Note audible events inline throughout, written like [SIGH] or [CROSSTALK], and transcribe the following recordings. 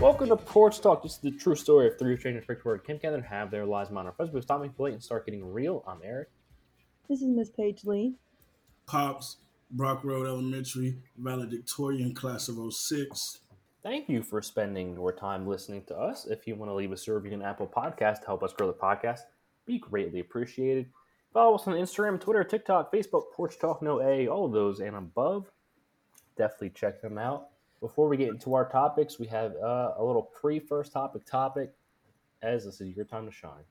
Welcome to Porch Talk. This is the true story of three strangers picked word Kim Catherine have their lives minor friends, but stop making late and start getting real. I'm Eric. This is Miss Paige Lee. Pops, Brock Road Elementary, valedictorian class of 06. Thank you for spending your time listening to us. If you want to leave us a review on Apple Podcast to help us grow the podcast, be greatly appreciated. Follow us on Instagram, Twitter, TikTok, Facebook, Porch Talk No A, all of those and above. Definitely check them out. Before we get into our topics, we have uh, a little pre first topic topic. As this is your time to shine.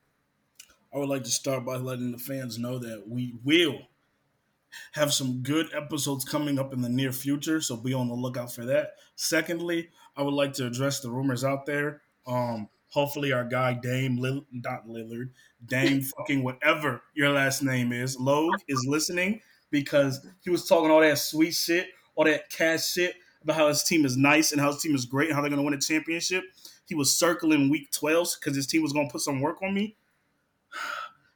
I would like to start by letting the fans know that we will have some good episodes coming up in the near future, so be on the lookout for that. Secondly, I would like to address the rumors out there. Um, hopefully, our guy Dame Lillard, not Lillard, Dame [LAUGHS] fucking whatever your last name is, Logue is listening because he was talking all that sweet shit, all that cash shit about how his team is nice and how his team is great and how they're going to win a championship. He was circling week 12 because his team was going to put some work on me.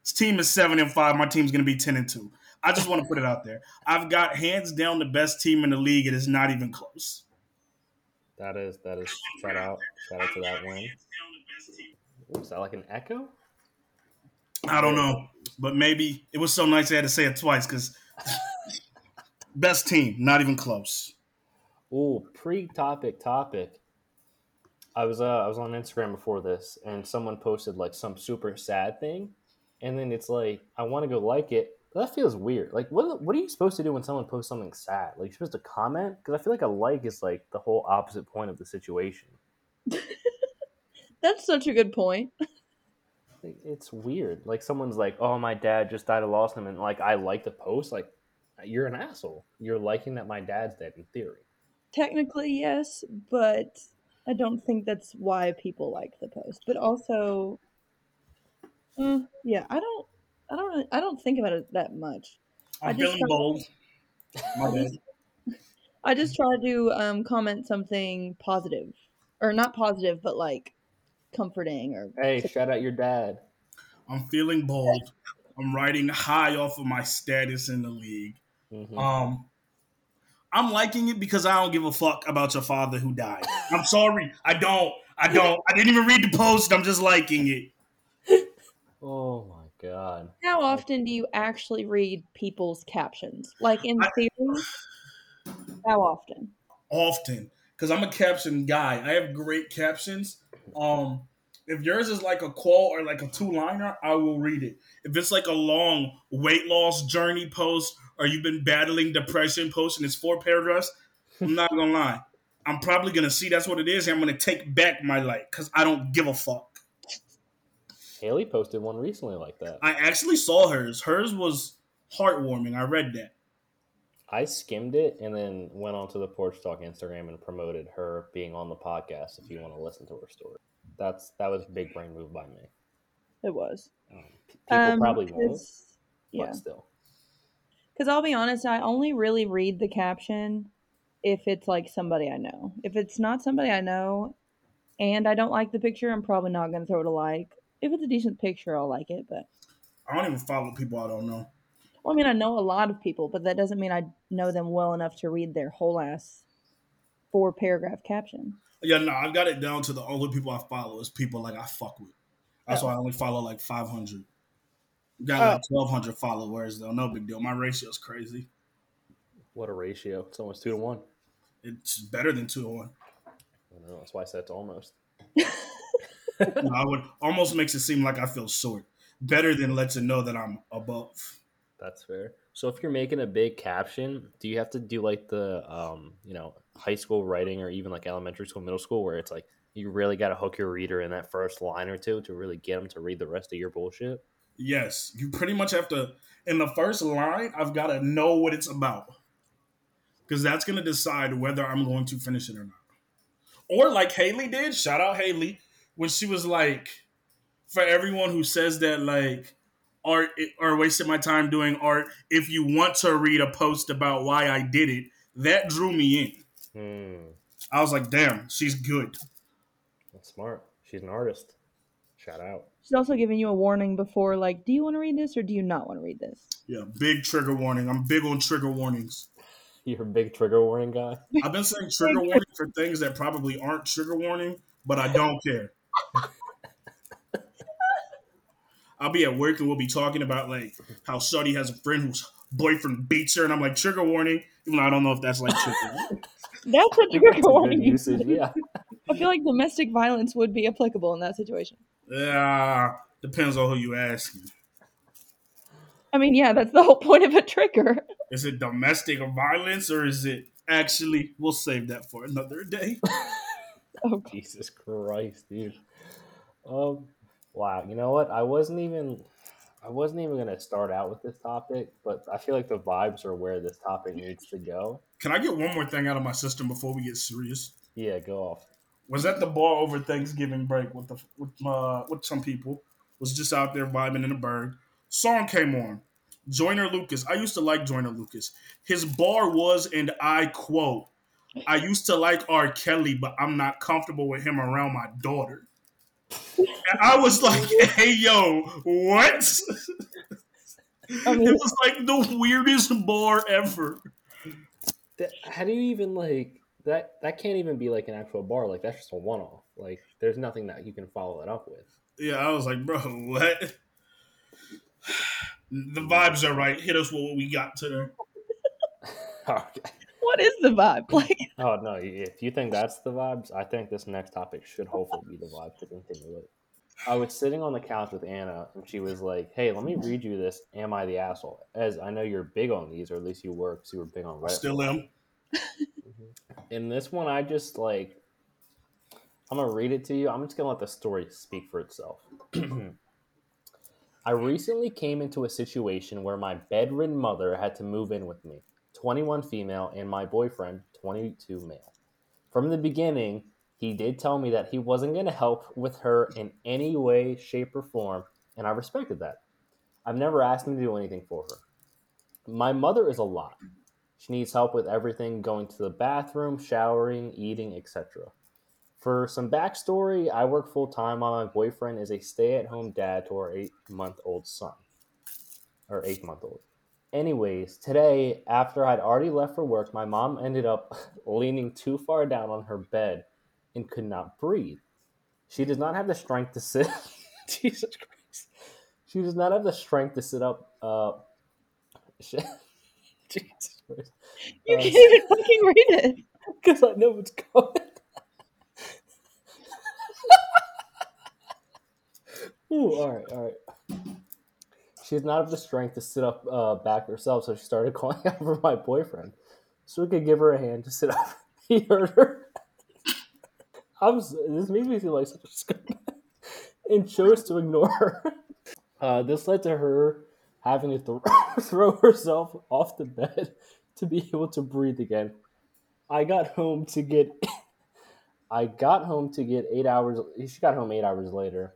His team is seven and five. My team's going to be ten and two. I just want to put it out there. I've got hands down the best team in the league. It is not even close. That is that is shout out shout out to that win. Was that like an echo? I don't know, but maybe it was so nice I had to say it twice because [LAUGHS] best team, not even close. Oh, pre-topic topic. I was uh I was on Instagram before this, and someone posted like some super sad thing, and then it's like I want to go like it, but that feels weird. Like what what are you supposed to do when someone posts something sad? Like you're supposed to comment because I feel like a like is like the whole opposite point of the situation. [LAUGHS] That's such a good point. [LAUGHS] It's weird. Like someone's like, "Oh, my dad just died. I lost him," and like I like the post. Like you're an asshole. You're liking that my dad's dead in theory. Technically, yes, but I don't think that's why people like the post. But also, mm, yeah, I don't, I don't, really, I don't think about it that much. I I'm just feeling thought- bold. My bad. [LAUGHS] I just try to um, comment something positive, or not positive, but like comforting or Hey, shout out your dad. I'm feeling bold. I'm riding high off of my status in the league. Mhm. Um, I'm liking it because I don't give a fuck about your father who died. I'm sorry, I don't. I don't. I didn't even read the post. I'm just liking it. oh my god. How often do you actually read people's captions? Like in I- theory, how often? often because I'm a caption guy. I have great captions. Um, if yours is like a quote or like a two liner, I will read it. If it's like a long weight loss journey post or you've been battling depression posting and it's four paragraphs, I'm not gonna lie. I'm probably gonna see that's what it is, and I'm gonna take back my like because I don't give a fuck. Haley posted one recently like that. I actually saw hers. Hers was heartwarming. I read that. I skimmed it and then went onto the Porch Talk Instagram and promoted her being on the podcast. If you want to listen to her story, that's that was a big brain move by me. It was. Um, people Um, probably won't, 'cause- Yeah. but still. Because I'll be honest, I only really read the caption if it's like somebody I know. If it's not somebody I know and I don't like the picture, I'm probably not going to throw it a like. If it's a decent picture, I'll like it. But, I don't even follow people I don't know. well, I mean, I know a lot of people, but that doesn't mean I know them well enough to read their whole ass four paragraph caption. Yeah, no, I've got it down to the only people I follow is people like I fuck with. That's Oh. why I only follow like 500. Got like 1,200 followers though. No big deal. My ratio is crazy. What a ratio! It's almost two to one. It's better than two to one. I know. That's why I said it's almost. [LAUGHS] No, I would almost makes it seem like I feel short. Better than lets it know that I'm above. That's fair. So if you're making a big caption, do you have to do like the um, you know, high school writing or even like elementary school, middle school where it's like you really got to hook your reader in that first line or two to really get them to read the rest of your bullshit? Yes, you pretty much have to. In the first line, I've got to know what it's about because that's going to decide whether I'm going to finish it or not. Or like Haley did, shout out Haley, when she was like, for everyone who says that like art or wasted my time doing art, if you want to read a post about why I did it, that drew me in. Hmm. I was like, damn, she's good. That's smart. She's an artist. Shout out. She's also giving you a warning before, like, do you want to read this or do you not want to read this? Yeah, big trigger warning. I'm big on trigger warnings. You're a big trigger warning guy. I've been saying trigger [LAUGHS] warning for things that probably aren't trigger warning, but I don't care. I'll be at work and we'll be talking about like how Shuddy has a friend whose boyfriend beats her, and I'm like trigger warning, even though I don't know if that's like trigger. That's a I think trigger that's a good warning. usage. Yeah. [LAUGHS] I feel like domestic violence would be applicable in that situation. Yeah, depends on who you ask. I mean, yeah, that's the whole point of a trigger. Is it domestic violence or is it actually? We'll save that for another day. [LAUGHS] Oh, Jesus Christ, dude. Um, wow. You know what? I wasn't even, I wasn't even gonna start out with this topic, but I feel like the vibes are where this topic needs to go. Can I get one more thing out of my system before we get serious? Yeah, go off. Was at the bar over Thanksgiving break with the with uh, with some people. Was just out there vibing in the berg. Song came on. Joyner Lucas. I used to like Joyner Lucas. His bar was, and I quote, "I used to like R. Kelly, but I'm not comfortable with him around my daughter." And I was like, [LAUGHS] "Hey, yo, what?" I mean- it was like the weirdest bar ever. How do you even like that? That can't even be like an actual bar. Like that's just a one-off. Like there's nothing that you can follow it up with. Yeah, I was like, bro, what? The vibes are right. Hit us with what we got today. [LAUGHS] Okay. What is the vibe? Like, [LAUGHS] Oh no! If you think that's the vibes, I think this next topic should hopefully be the vibe to continue it. I was sitting on the couch with Anna, and she was like, "Hey, let me read you this. Am I the asshole?" As I know you're big on these, or at least you were, because you were big on Reddit. Still am. Mm-hmm. In this one, I just like, I'm gonna read it to you. I'm just gonna let the story speak for itself. [CLEARS THROAT] I recently came into a situation where my bedridden mother had to move in with me, 21 female, and my boyfriend, 22 male. From the beginning, he did tell me that he wasn't going to help with her in any way, shape, or form, and I respected that. I've never asked him to do anything for her. My mother is a lot. She needs help with everything going to the bathroom, showering, eating, etc. For some backstory, I work full time while my boyfriend is a stay at home dad to our eight month old son. Or eight month old. Anyways, today, after I'd already left for work, my mom ended up [LAUGHS] leaning too far down on her bed and could not breathe. She does not have the strength to sit. [LAUGHS] Jesus Christ. She does not have the strength to sit up. Uh, she- [LAUGHS] Jesus You Uh, can't even fucking read it. [LAUGHS] because I know what's coming. [LAUGHS] Ooh, all right, all right. She does not have the strength to sit up uh, back herself, so she started [LAUGHS] calling out for my boyfriend so we could give her a hand to sit up. He heard her. I'm, this makes me feel like such a scumbag. And chose to ignore her. Uh, this led to her having to throw, throw herself off the bed [LAUGHS] to be able to breathe again. I got home to get. [COUGHS] I got home to get eight hours. She got home eight hours later,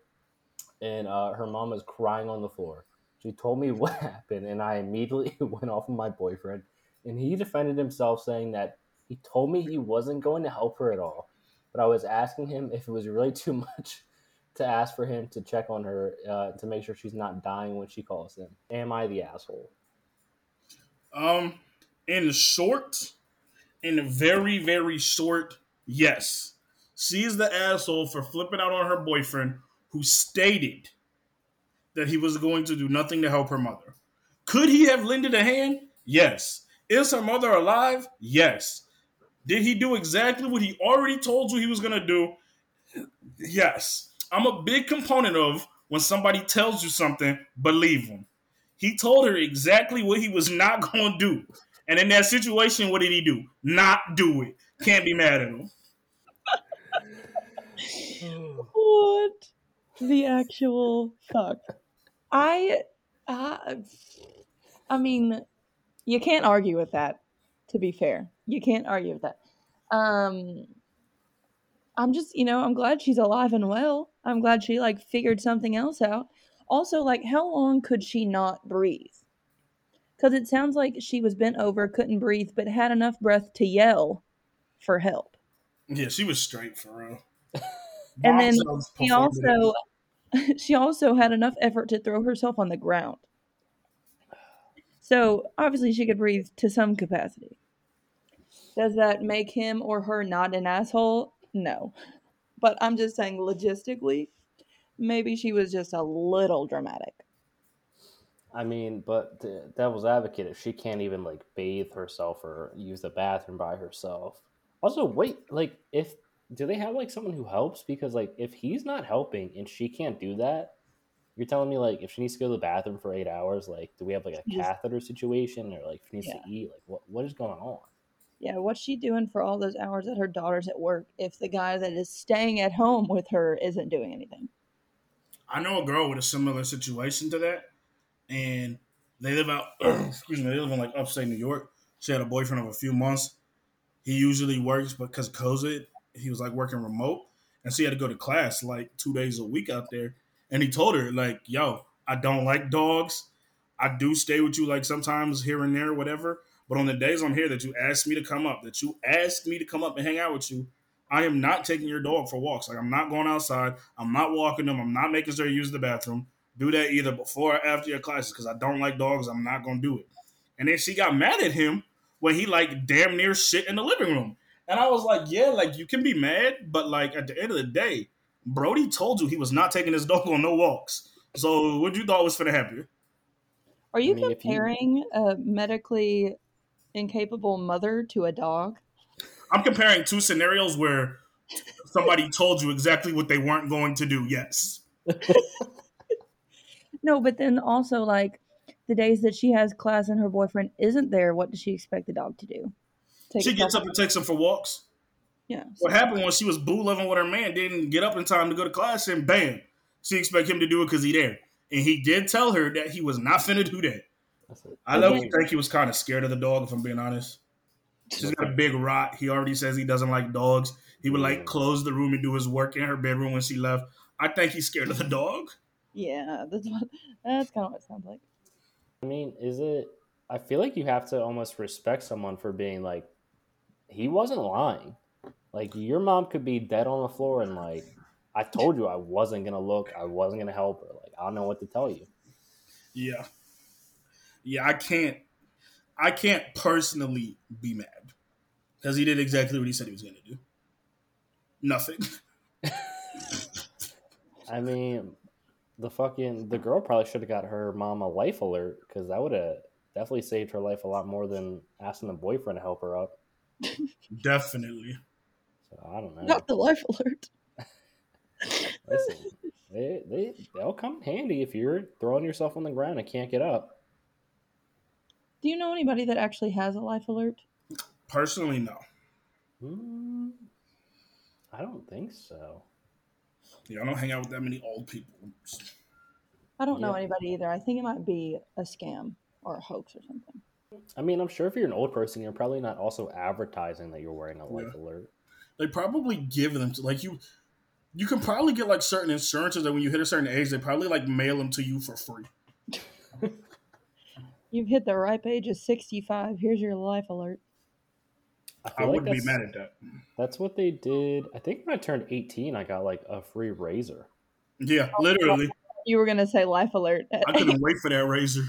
and uh, her mom was crying on the floor. She told me [LAUGHS] what happened, and I immediately [LAUGHS] went off of my boyfriend. And he defended himself, saying that he told me he wasn't going to help her at all, but I was asking him if it was really too much to ask for him to check on her uh, to make sure she's not dying when she calls him. Am I the asshole? Um, in short, in very, very short, yes. She is the asshole for flipping out on her boyfriend who stated that he was going to do nothing to help her mother. Could he have lended a hand? Yes. Is her mother alive? Yes. Did he do exactly what he already told you he was going to do? Yes. I'm a big component of when somebody tells you something, believe them. He told her exactly what he was not going to do. And in that situation, what did he do? Not do it. Can't be mad at him. What the actual fuck? I, uh, I mean, you can't argue with that. To be fair, you can't argue with that. Um, I'm just, you know, I'm glad she's alive and well. I'm glad she like figured something else out. Also, like, how long could she not breathe? Because it sounds like she was bent over, couldn't breathe, but had enough breath to yell for help. Yeah, she was straight for real. [LAUGHS] And then She also [LAUGHS] she also had enough effort to throw herself on the ground. So obviously she could breathe to some capacity. Does that make him or her not an asshole? No. But I'm just saying logistically, maybe she was just a little dramatic. I mean, but the devil's advocate, if she can't even like bathe herself or use the bathroom by herself. Also, wait, like if do they have like someone who helps? Because like if he's not helping and she can't do that, you're telling me like if she needs to go to the bathroom for eight hours, like do we have like a Yes. catheter situation or like she needs Yeah. to eat? Like what what is going on? Yeah, what's she doing for all those hours that her daughter's at work if the guy that is staying at home with her isn't doing anything? I know a girl with a similar situation to that, and they live out. [CLEARS THROAT] excuse me, they live in like upstate New York. She had a boyfriend of a few months. He usually works, but because COVID, he was like working remote, and she had to go to class like two days a week out there. And he told her like, "Yo, I don't like dogs. I do stay with you like sometimes here and there, whatever. But on the days I'm here that you ask me to come up, that you ask me to come up and hang out with you, I am not taking your dog for walks. Like I'm not going outside. I'm not walking them. I'm not making sure you use the bathroom. Do that either before or after your classes because I don't like dogs. I'm not gonna do it. And then she got mad at him when he like damn near shit in the living room. And I was like, yeah, like you can be mad, but like at the end of the day, Brody told you he was not taking his dog on no walks. So what you thought was gonna happen? Are you mean, if you- comparing a medically incapable mother to a dog? I'm comparing two scenarios where somebody told you exactly what they weren't going to do. Yes. [LAUGHS] No, but then also like the days that she has class and her boyfriend isn't there, what does she expect the dog to do? Take She gets up and takes him for walks. Yeah. What happened when she was boo loving with her man, didn't get up in time to go to class, and bam, she expect him to do it because he there. And he did tell her that he was not finna do that. That's it. I love Okay. think he was kind of scared of the dog, if I'm being honest. She's got a big rot. He already says he doesn't like dogs. He would like close the room and do his work in her bedroom when she left. I think he's scared of the dog. Yeah, that's what that's kind of what it sounds like. I mean, is it? I feel like you have to almost respect someone for being like, he wasn't lying. Like your mom could be dead on the floor and like, I told you I wasn't gonna look, I wasn't gonna help her. Like I don't know what to tell you. Yeah. Yeah, I can't I can't personally be mad. Because he did exactly what he said he was gonna do. Nothing. [LAUGHS] I mean, the fucking the girl probably should have got her mom a life alert because that would have definitely saved her life a lot more than asking the boyfriend to help her up. [LAUGHS] Definitely. So I don't know. Not the life alert. [LAUGHS] Listen, they they they'll come handy if you're throwing yourself on the ground and can't get up. Do you know anybody that actually has a life alert? Personally, no. Hmm, I don't think so. Yeah, I don't hang out with that many old people. I don't know Yeah. anybody either. I think it might be a scam or a hoax or something. I mean, I'm sure if you're an old person, you're probably not also advertising that you're wearing a life Yeah. alert. They probably give them to like you you can probably get like certain insurances that when you hit a certain age, they probably like mail them to you for free. [LAUGHS] You've hit the ripe age of 65. Here's your life alert. I, I feel like wouldn't be that's, mad at that. that's what they did. I think when I turned 18, I got like a free razor. Yeah, oh, literally. [LAUGHS] You were going to say life alert. I couldn't wait for that razor.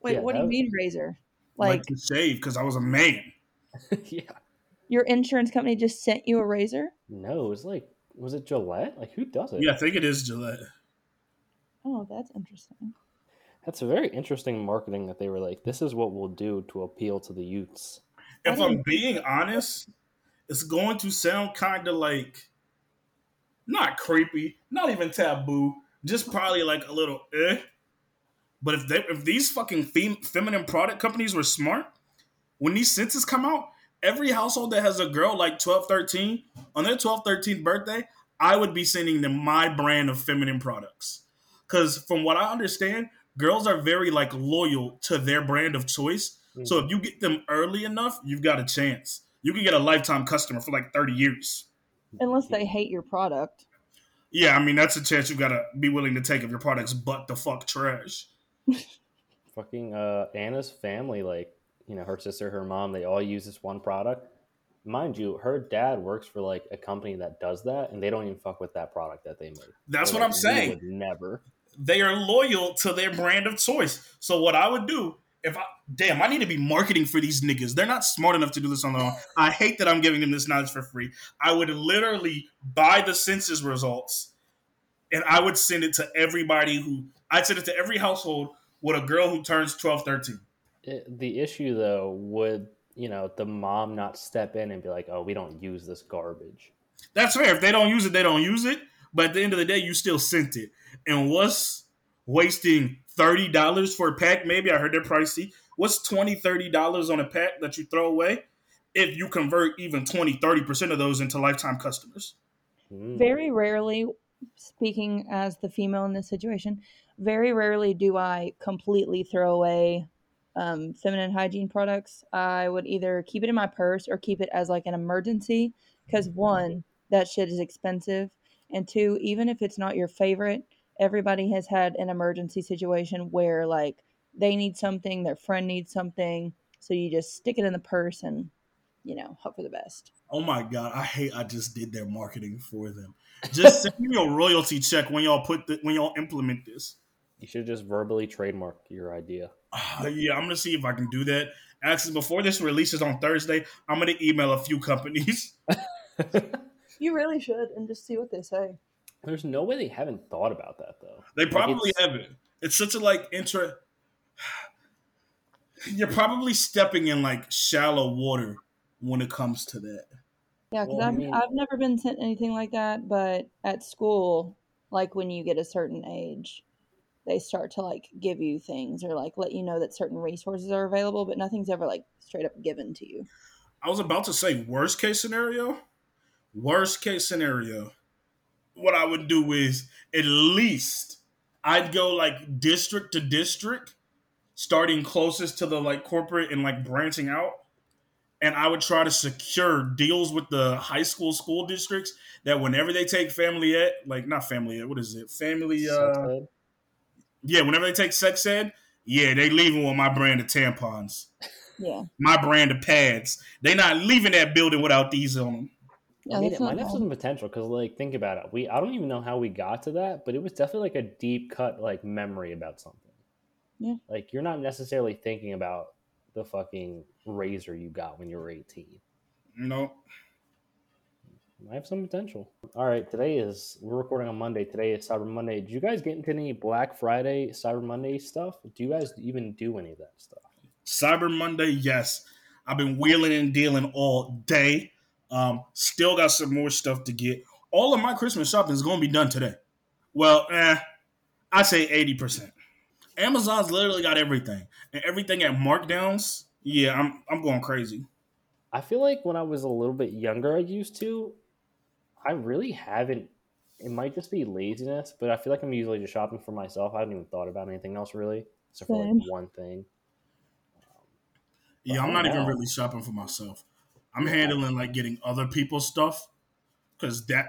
Wait, Yeah, what do you that- mean razor? Like, Like, to shave because I was a man. [LAUGHS] yeah. your insurance company just sent you a razor? No, it was like, was it Gillette? Like, who does it? Yeah, I think it is Gillette. Oh, that's interesting. That's a very interesting marketing that they were like, this is what we'll do to appeal to the youths. If I'm being honest, it's going to sound kind of like not creepy, not even taboo, just probably like a little eh. But if they if these fucking fem- feminine product companies were smart, when these census come out, every household that has a girl like 12, 13, on their 12, 13th birthday, I would be sending them my brand of feminine products. Cause from what I understand, girls are very like loyal to their brand of choice. So if you get them early enough, you've got a chance. You can get a lifetime customer for like 30 years. Unless they hate your product. Yeah, I mean that's a chance you've gotta be willing to take if your product's butt the fuck trash. [LAUGHS] fucking uh, Anna's family, like you know, her sister, her mom, they all use this one product. Mind you, her dad works for like a company that does that, and they don't even fuck with that product that they make. That's They're what I'm saying. would never. They are loyal to their brand of choice. So what I would do if I damn, I need to be marketing for these niggas. They're not smart enough to do this on their own. I hate that I'm giving them this knowledge for free. I would literally buy the census results and I would send it to everybody who I'd send it to every household with a girl who turns 12, 13. It, the issue though would you know the mom not step in and be like, "Oh, we don't use this garbage." That's fair. If they don't use it, they don't use it. But at the end of the day, you still sent it. And what's wasting thirty dollars for a pack? Maybe I heard they're pricey. What's 20 dollars on a pack that you throw away? If you convert even 20, 30 percent of those into lifetime customers. Mm. Very rarely, speaking as the female in this situation, very rarely do I completely throw away um, feminine hygiene products. I would either keep it in my purse or keep it as like an emergency because one, that shit is expensive, and two, even if it's not your favorite, everybody has had an emergency situation where like they need something, their friend needs something, so you just stick it in the purse and you know hope for the best. Oh my god, I hate I just did their marketing for them. Just send me a royalty check when y'all put the, when y'all implement this. You should just verbally trademark your idea. Uh, yeah, I'm gonna see if I can do that. Actually, before this releases on Thursday, I'm gonna email a few companies. [LAUGHS] You really should, and just see what they say. There's no way they haven't thought about that though. They probably it's- haven't. It's such a like inter. You're probably stepping in like shallow water when it comes to that. Yeah, because Well, I I've, mean- I've never been sent anything like that, but at school, like when you get a certain age, they start to like give you things or like let you know that certain resources are available, but nothing's ever like straight up given to you. I was about to say worst case scenario. Worst case scenario. What I would do is at least I'd go like district to district, starting closest to the like corporate and like branching out. And I would try to secure deals with the high school school districts that whenever they take family ed, like not family ed, what is it? Family uh yeah, whenever they take sex ed, yeah, they leaving with my brand of tampons, Yeah. my brand of pads. They not leaving that building without these on them. Yeah, I mean, that's it not might have some potential because, like, think about it. We I don't even know how we got to that, but it was definitely like a deep cut, like memory about something. Yeah. Like you're not necessarily thinking about the fucking razor you got when you were 18. No. I have some potential. All right, today is we're recording on Monday. Today is Cyber Monday. Did you guys get into any Black Friday, Cyber Monday stuff? Do you guys even do any of that stuff? Cyber Monday, yes. I've been wheeling and dealing all day. Um, still got some more stuff to get. All of my Christmas shopping is going to be done today. Well, eh, I say 80%. Amazon's literally got everything. And everything at markdowns, yeah, I'm I'm going crazy. I feel like when I was a little bit younger, I used to. I really haven't. It might just be laziness, but I feel like I'm usually just shopping for myself. I haven't even thought about anything else really, except for like one thing. Yeah, I I'm don't not even really shopping for myself. I'm handling like getting other people's stuff because that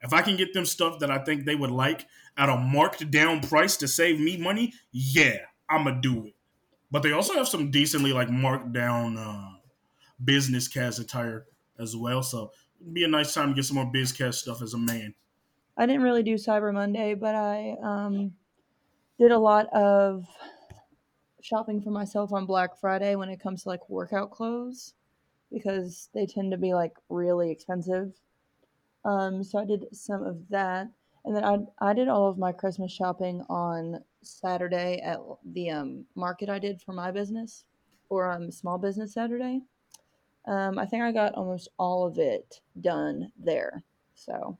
if I can get them stuff that I think they would like at a marked down price to save me money, yeah, I'm gonna do it. But they also have some decently like marked down uh, business cast attire as well, so it'd be a nice time to get some more biz cast stuff as a man. I didn't really do Cyber Monday, but I um, did a lot of shopping for myself on Black Friday when it comes to like workout clothes because they tend to be like really expensive. Um, so I did some of that, and then I I did all of my Christmas shopping on Saturday at the um, market I did for my business or um, small business Saturday. Um, I think I got almost all of it done there. So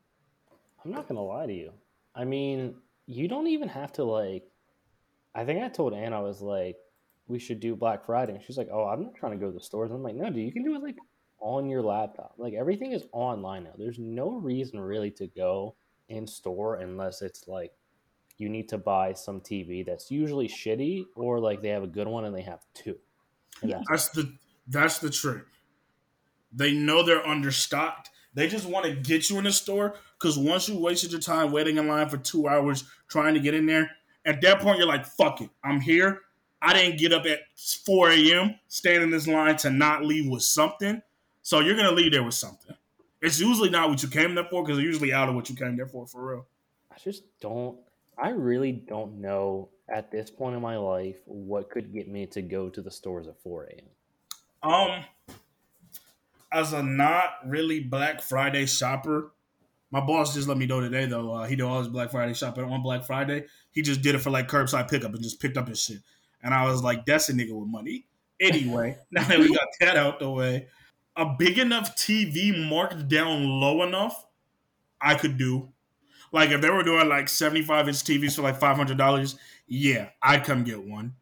I'm not gonna lie to you. I mean, you don't even have to like. I think I told Anna I was like, we should do Black Friday, and she's like, "Oh, I'm not trying to go to the stores." I'm like, "No, dude, you can do it like on your laptop. Like everything is online now. There's no reason really to go in store unless it's like you need to buy some TV that's usually shitty, or like they have a good one and they have two. And Yeah. that's That's the that's the trick. They know they're understocked. They just want to get you in the store because once you wasted your time waiting in line for two hours trying to get in there, at that point you're like, "Fuck it, I'm here." I didn't get up at 4 a.m. stand in this line to not leave with something, so you're gonna leave there with something. It's usually not what you came there for because you're usually out of what you came there for for real. I just don't. I really don't know At this point in my life, what could get me to go to the stores at 4 a.m.? Um, as a not really Black Friday shopper, my boss just let me know today though. Uh, he did all his Black Friday shopping on Black Friday. He just did it for like curbside pickup and just picked up his shit. And I was like, that's a nigga with money. Anyway, [LAUGHS] now that we got that out the way, a big enough TV marked down low enough, I could do. Like if they were doing like 75 inch TVs for like $500, yeah, I'd come get one.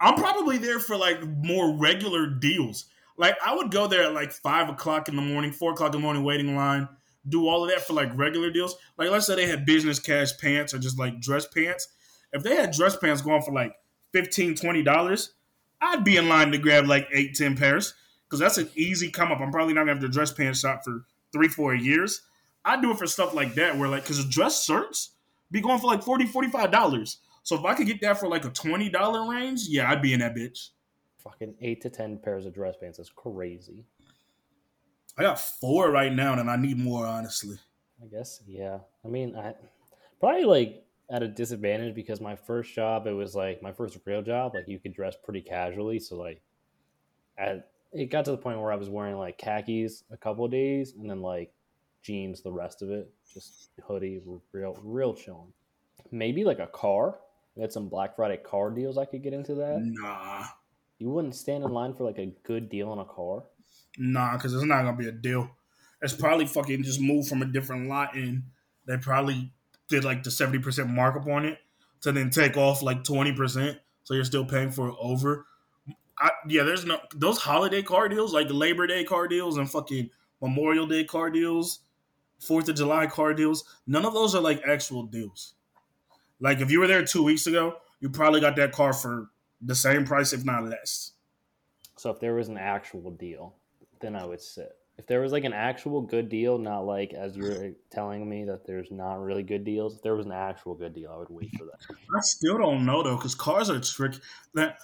I'm probably there for like more regular deals. Like I would go there at like five o'clock in the morning, four o'clock in the morning, waiting line, do all of that for like regular deals. Like let's say they had business cash pants or just like dress pants. If they had dress pants going for like 15 dollars, I'd be in line to grab like eight, 10 pairs because that's an easy come up. I'm probably not gonna have to dress pants shop for three, four years. I do it for stuff like that where like because dress shirts be going for like 40 dollars. So if I could get that for like a twenty dollar range, yeah, I'd be in that bitch. Fucking eight to ten pairs of dress pants. is crazy. I got four right now, and I need more. Honestly, I guess yeah. I mean, I probably like at a disadvantage because my first job, it was like my first real job. Like you could dress pretty casually, so like, at it got to the point where I was wearing like khakis a couple of days, and then like jeans the rest of it, just hoodie, real real chilling. Maybe like a car. We had some Black Friday car deals. I could get into that. Nah, you wouldn't stand in line for like a good deal on a car. Nah, because it's not gonna be a deal. It's probably fucking just moved from a different lot, and they probably did like the seventy percent markup on it to then take off like twenty percent, so you're still paying for over. I, yeah, there's no those holiday car deals like the Labor Day car deals and fucking Memorial Day car deals, Fourth of July car deals. None of those are like actual deals. Like if you were there two weeks ago, you probably got that car for the same price, if not less. So if there was an actual deal, then I would sit. If there was like an actual good deal, not like as you're telling me that there's not really good deals, if there was an actual good deal, I would wait for that. I still don't know though, because cars are tricky. That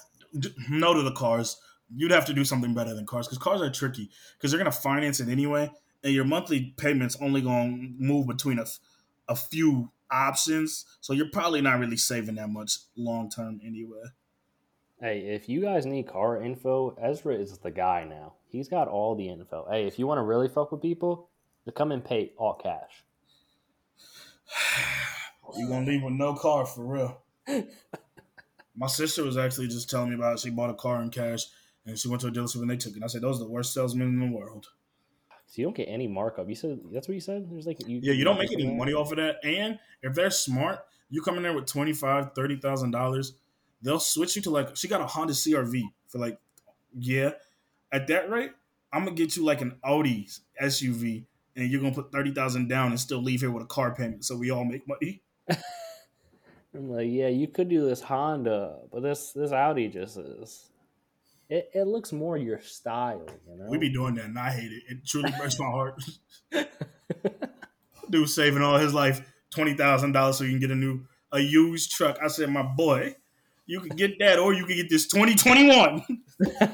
no to the cars. You'd have to do something better than cars because cars are tricky because they're gonna finance it anyway, and your monthly payments only gonna move between a, a few options. So you're probably not really saving that much long term anyway. Hey, if you guys need car info, Ezra is the guy now. He's got all the info. Hey, if you want to really fuck with people, to come and pay all cash. [SIGHS] You're gonna leave with no car for real. [LAUGHS] My sister was actually just telling me about it. She bought a car in cash and she went to a dealership and they took it. And I said, Those are the worst salesmen in the world. So you don't get any markup. You said that's what you said? There's like you Yeah, you don't make any money off of that. And if they're smart, you come in there with twenty five, thirty thousand dollars they'll switch you to like she got a Honda CRV for like yeah. At that rate, I'm gonna get you like an Audi SUV, and you're gonna put thirty thousand down and still leave here with a car payment, so we all make money. [LAUGHS] I'm like, yeah, you could do this Honda, but this this Audi just is. It, it looks more your style, you know. We be doing that, and I hate it. It truly breaks my heart. [LAUGHS] Dude saving all his life twenty thousand dollars so you can get a new a used truck. I said, my boy, you can get that, or you can get this 2021. [LAUGHS]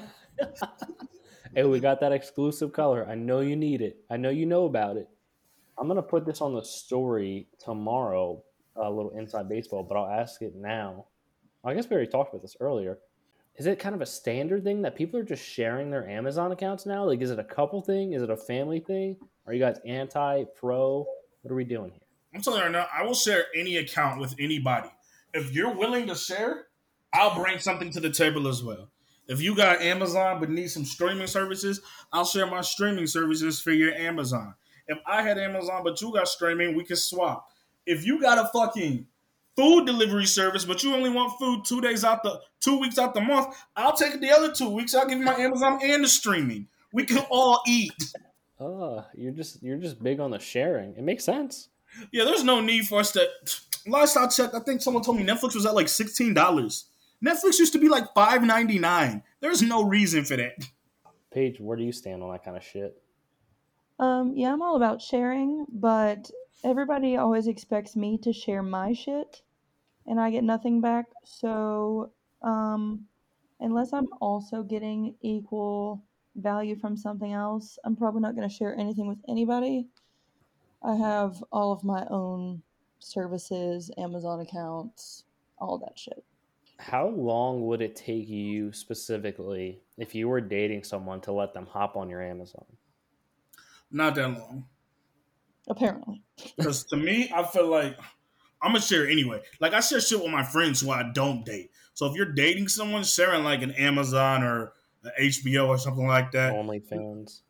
hey, we got that exclusive color. I know you need it. I know you know about it. I'm gonna put this on the story tomorrow, a little inside baseball, but I'll ask it now. I guess we already talked about this earlier. Is it kind of a standard thing that people are just sharing their Amazon accounts now? Like, is it a couple thing? Is it a family thing? Are you guys anti, pro? What are we doing here? I'm telling you right now, I will share any account with anybody. If you're willing to share, I'll bring something to the table as well. If you got Amazon but need some streaming services, I'll share my streaming services for your Amazon. If I had Amazon but you got streaming, we can swap. If you got a fucking food delivery service, but you only want food two days out the two weeks out the month, I'll take the other two weeks. I'll give you my Amazon and the streaming. We can all eat. Oh, you're just you're just big on the sharing. It makes sense. Yeah, there's no need for us to. Last I checked, I think someone told me Netflix was at like sixteen dollars. Netflix used to be like five ninety nine. There's no reason for that. Paige, where do you stand on that kind of shit? Um, yeah, I'm all about sharing, but everybody always expects me to share my shit, and I get nothing back. So, um, unless I'm also getting equal value from something else, I'm probably not going to share anything with anybody. I have all of my own services, Amazon accounts, all that shit. How long would it take you specifically if you were dating someone to let them hop on your Amazon? Not that long. Apparently. [LAUGHS] Because to me, I feel like I'm gonna share anyway. Like I share shit with my friends who I don't date. So if you're dating someone, sharing like an Amazon or an HBO or something like that, OnlyFans.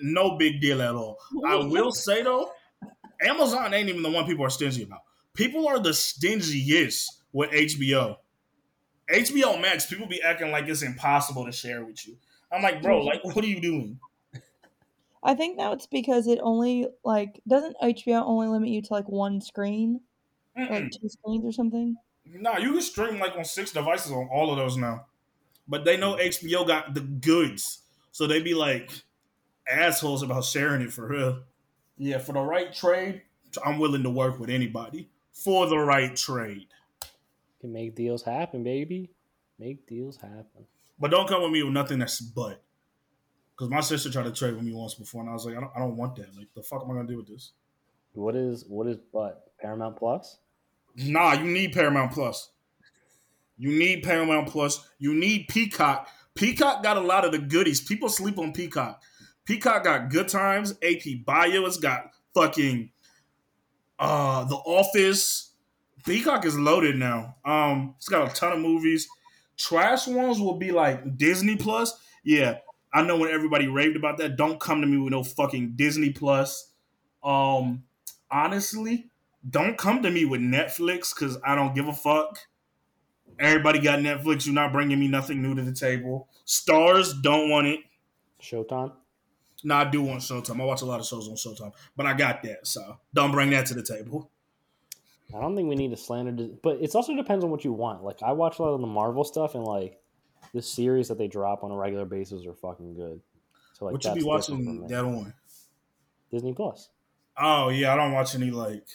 no big deal at all. I will say though, Amazon ain't even the one people are stingy about. People are the stingiest with HBO. HBO Max, people be acting like it's impossible to share with you. I'm like, bro, like, what are you doing? I think now it's because it only like doesn't HBO only limit you to like one screen, Mm-mm. like two screens or something. Nah, you can stream like on six devices on all of those now. But they know HBO got the goods. So they be like assholes about sharing it for real. Yeah, for the right trade, I'm willing to work with anybody. For the right trade. Can make deals happen, baby. Make deals happen. But don't come with me with nothing that's but. Because my sister tried to trade with me once before, and I was like, I don't, I don't want that. Like, the fuck am I gonna do with this? What is what is but Paramount Plus? Nah, you need Paramount Plus. You need Paramount Plus. You need Peacock. Peacock got a lot of the goodies. People sleep on Peacock. Peacock got Good Times, AP Bio. It's got fucking uh The Office. Peacock is loaded now. Um, it's got a ton of movies. Trash ones will be like Disney Plus. Yeah, I know when everybody raved about that. Don't come to me with no fucking Disney Plus. Um, honestly, don't come to me with Netflix because I don't give a fuck. Everybody got Netflix. You're not bringing me nothing new to the table. Starz don't want it. Showtime. No, I do want Showtime. I watch a lot of shows on Showtime, but I got that, so don't bring that to the table. I don't think we need to slander, but it also depends on what you want. Like I watch a lot of the Marvel stuff, and like the series that they drop on a regular basis are fucking good. So like, what you be watching that on? Disney Plus. Oh yeah, I don't watch any like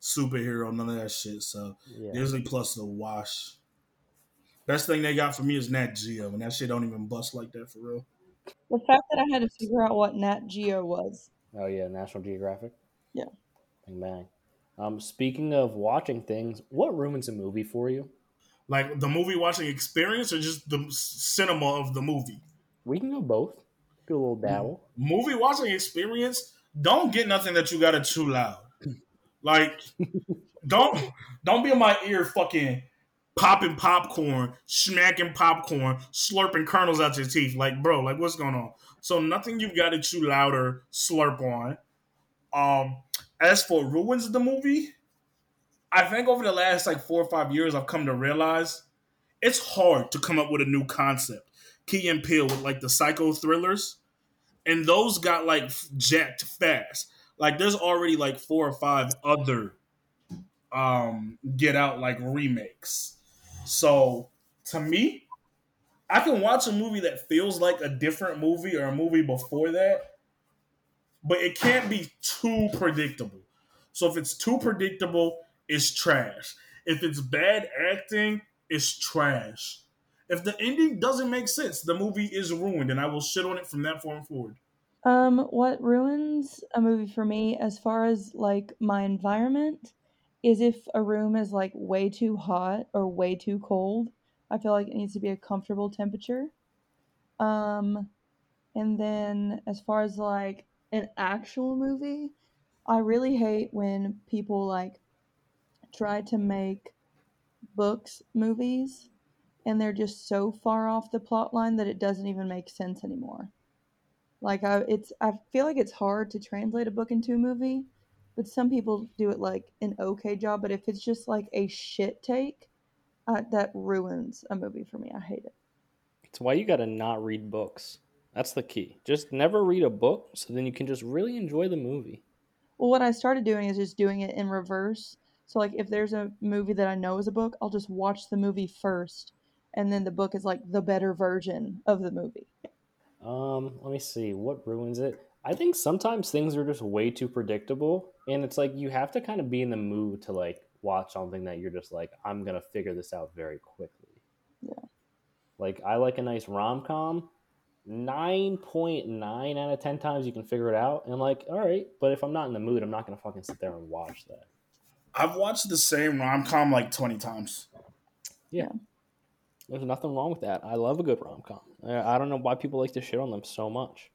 superhero, none of that shit. So Yeah, Disney Plus is a wash. Best thing they got for me is Nat Geo, and that shit don't even bust like that for real. The fact that I had to figure out what Nat Geo was. Oh yeah, National Geographic. Yeah. Bang bang. Um, speaking of watching things, what ruins a movie for you? Like the movie watching experience, or just the cinema of the movie. We can go both. Do a little dabble. movie watching experience, don't get nothing that you got to too loud. [LAUGHS] Like, don't don't be in my ear fucking popping popcorn, smacking popcorn, slurping kernels out your teeth. Like, bro, like what's going on? So nothing you've got to chew loud or slurp on. Um, as for ruins of the movie, I think over the last like four or five years, I've come to realize it's hard to come up with a new concept. Key and Peele with like the psycho thrillers, and those got like jacked fast. Like there's already like four or five other um Get Out like remakes. So to me, I can watch a movie that feels like a different movie or a movie before that, but it can't be too predictable. So if it's too predictable, it's trash. If it's bad acting, it's trash. If the ending doesn't make sense, the movie is ruined, and I will shit on it from that point forward. Um, what ruins a movie for me, as far as like my environment, is if a room is like way too hot or way too cold. I feel like it needs to be a comfortable temperature. Um, and then as far as like an actual movie, I really hate when people like try to make books movies and they're just so far off the plot line that it doesn't even make sense anymore. Like I it's I feel like it's hard to translate a book into a movie, but some people do it like an okay job, but if it's just like a shit take, uh, that ruins a movie for me. I hate it. It's why you got to not read books. That's the key. Just never read a book, so then you can just really enjoy the movie. Well, what I started doing is just doing it in reverse. So like if there's a movie that I know is a book, I'll just watch the movie first and then the book is like the better version of the movie. Um, let me see what ruins it. I think sometimes things are just way too predictable, and it's like you have to kind of be in the mood to like watch something that you're just like, I'm gonna figure this out very quickly. Yeah. Like I like a nice rom com. Nine point nine out of ten times you can figure it out, and I'm like, all right. But if I'm not in the mood, I'm not gonna fucking sit there and watch that. I've watched the same rom com like twenty times. Yeah. There's nothing wrong with that. I love a good rom com. I, I don't know why people like to shit on them so much.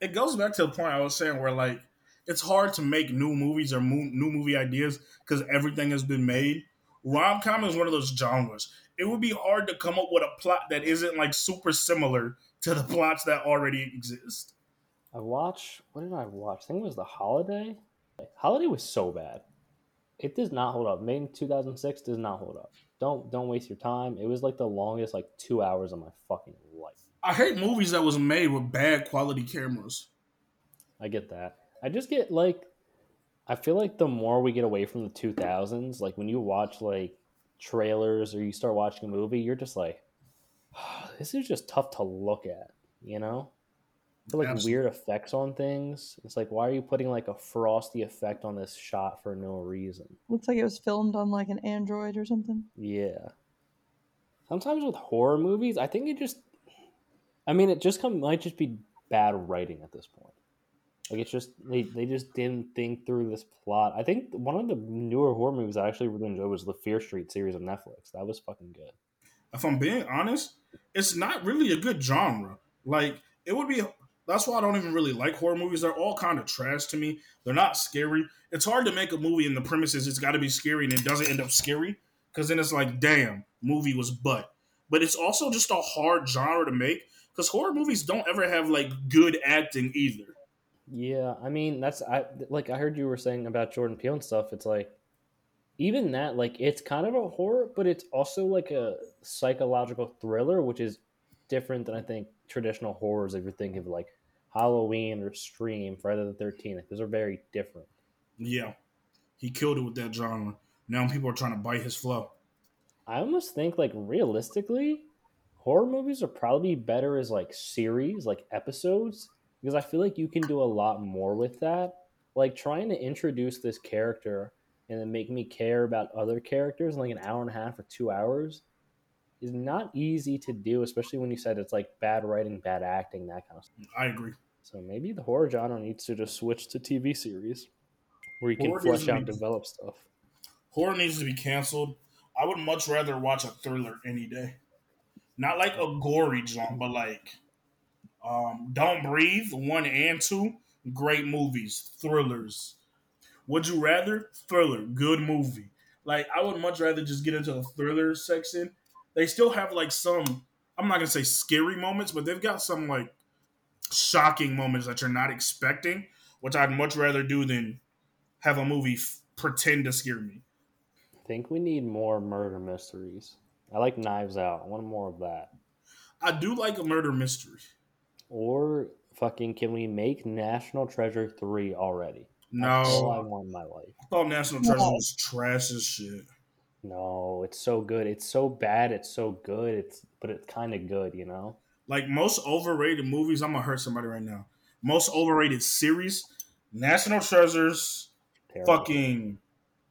It goes back to the point I was saying where like it's hard to make new movies or mo- new movie ideas because everything has been made. Rom com is one of those genres. It would be hard to come up with a plot that isn't like super similar to the plots that already exist. I watched. What did I watch? I think it was The Holiday. Holiday was so bad. It does not hold up. Made in 2006 does not hold up. Don't don't waste your time. It was like the longest like two hours of my fucking life. I hate movies that was made with bad quality cameras. I get that. I just get like, I feel like the more we get away from the 2000s, like when you watch like trailers or you start watching a movie, you're just like, [SIGHS] this is just tough to look at, you know? For like Absolutely. weird effects on things. It's like, why are you putting like a frosty effect on this shot for no reason? Looks like it was filmed on like an Android or something. Yeah. Sometimes with horror movies, I think it just, I mean, it just come might just be bad writing at this point. Like it's just they, they just didn't think through this plot. I think one of the newer horror movies I actually really enjoyed was the Fear Street series on Netflix. That was fucking good. If I'm being honest, it's not really a good genre. Like it would be. That's why I don't even really like horror movies. They're all kind of trash to me. They're not scary. It's hard to make a movie and the premise is it's got to be scary and it doesn't end up scary because then it's like, damn, movie was butt. But it's also just a hard genre to make because horror movies don't ever have like good acting either. Yeah, I mean that's I like I heard you were saying about Jordan Peele and stuff. It's like even that like it's kind of a horror, but it's also like a psychological thriller, which is different than I think traditional horrors. If you're thinking of like Halloween or Scream, Friday the Thirteenth, like, those are very different. Yeah, he killed it with that genre. Now people are trying to bite his flow. I almost think like realistically, horror movies are probably better as like series, like episodes, because I feel like you can do a lot more with that. Like trying to introduce this character and then make me care about other characters in like an hour and a half or two hours is not easy to do, especially when you said it's like bad writing, bad acting, that kind of stuff. I agree. So maybe the horror genre needs to just switch to TV series where you can Horror flesh out be- develop stuff. Horror needs to be canceled. I would much rather watch a thriller any day. Not like a gory jump, but like um, Don't Breathe, one and two, great movies, thrillers. Would you rather? Thriller, good movie. Like I would much rather just get into the thriller section. They still have like some I'm not gonna say scary moments, but they've got some like shocking moments that you're not expecting, which I'd much rather do than have a movie f- pretend to scare me. I think we need more murder mysteries. I like Knives Out. I want more of that. I do like a murder mystery. Or fucking can we make National Treasure 3 already? That's all I No, want in my life. I thought National Treasure No. was trash as shit. No, it's so good. It's so bad. It's so good. It's but it's kind of good, you know. Like most overrated movies, I'm gonna hurt somebody right now. Most overrated series: National Treasures, Terrible. fucking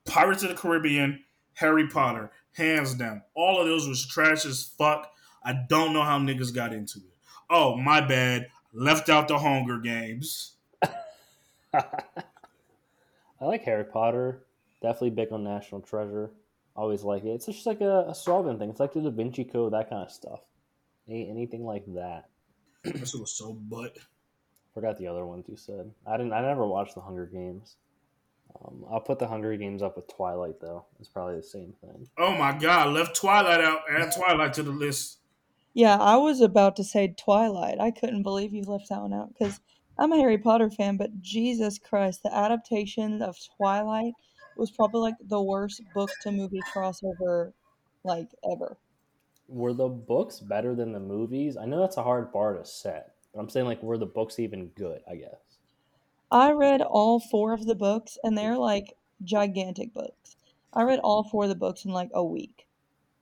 Pirates of the Caribbean, Harry Potter, hands down. All of those was trash as fuck. I don't know how niggas got into it. Oh my bad, left out the Hunger Games. [LAUGHS] I like Harry Potter. Definitely big on National Treasure. Always like it. It's just like a, a solving thing. It's like the Da Vinci Code, that kind of stuff. Any, anything like that. This was so butt. Forgot the other ones you said. I didn't. I never watched the Hunger Games. Um, I'll put the Hunger Games up with Twilight though. It's probably the same thing. Oh my god, left Twilight out. Add Twilight to the list. Yeah, I was about to say Twilight. I couldn't believe you left that one out because I'm a Harry Potter fan, but Jesus Christ, the adaptation of Twilight was probably like the worst book to movie crossover like ever. Were the books better than the movies? I know that's a hard bar to set, but I'm saying like were the books even good? I guess. I read all four of the books, and they're like gigantic books. I read all four of the books in like a week.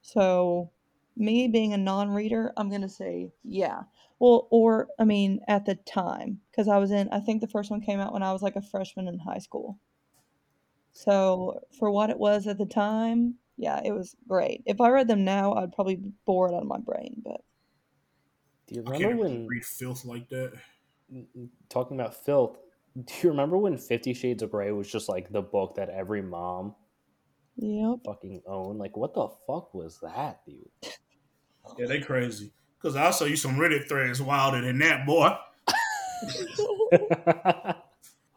So, me being a non reader, I'm going to say yeah. Well, or, I mean, at the time, because I was in, I think the first one came out when I was like a freshman in high school. So, for what it was at the time, yeah, it was great. If I read them now, I'd probably bore it out of my brain, but Do you I remember can't when read filth like that. Mm, mm, talking about filth? Do you remember when Fifty Shades of Grey was just like the book that every mom yep. fucking owned? Like, what the fuck was that, dude? Yeah, they crazy. Cause I'll show you some Reddit threads wilder than that, boy. [LAUGHS]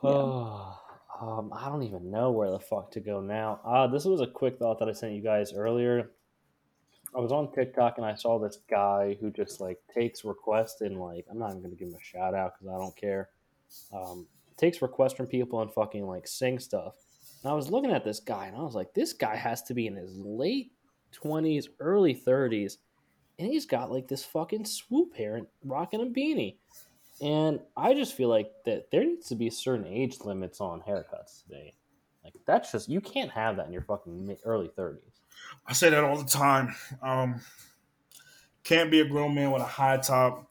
oh, [SIGHS] um, I don't even know where the fuck to go now. Uh, this was a quick thought that I sent you guys earlier. I was on TikTok and I saw this guy who just like takes requests and like I'm not even gonna give him a shout out because I don't care. Um, takes requests from people and fucking like sing stuff. And I was looking at this guy and I was like, this guy has to be in his late twenties, early thirties, and he's got like this fucking swoop hair and rocking a beanie. And I just feel like that there needs to be certain age limits on haircuts today. Like that's just you can't have that in your fucking early thirties. I say that all the time. Um, can't be a grown man with a high top.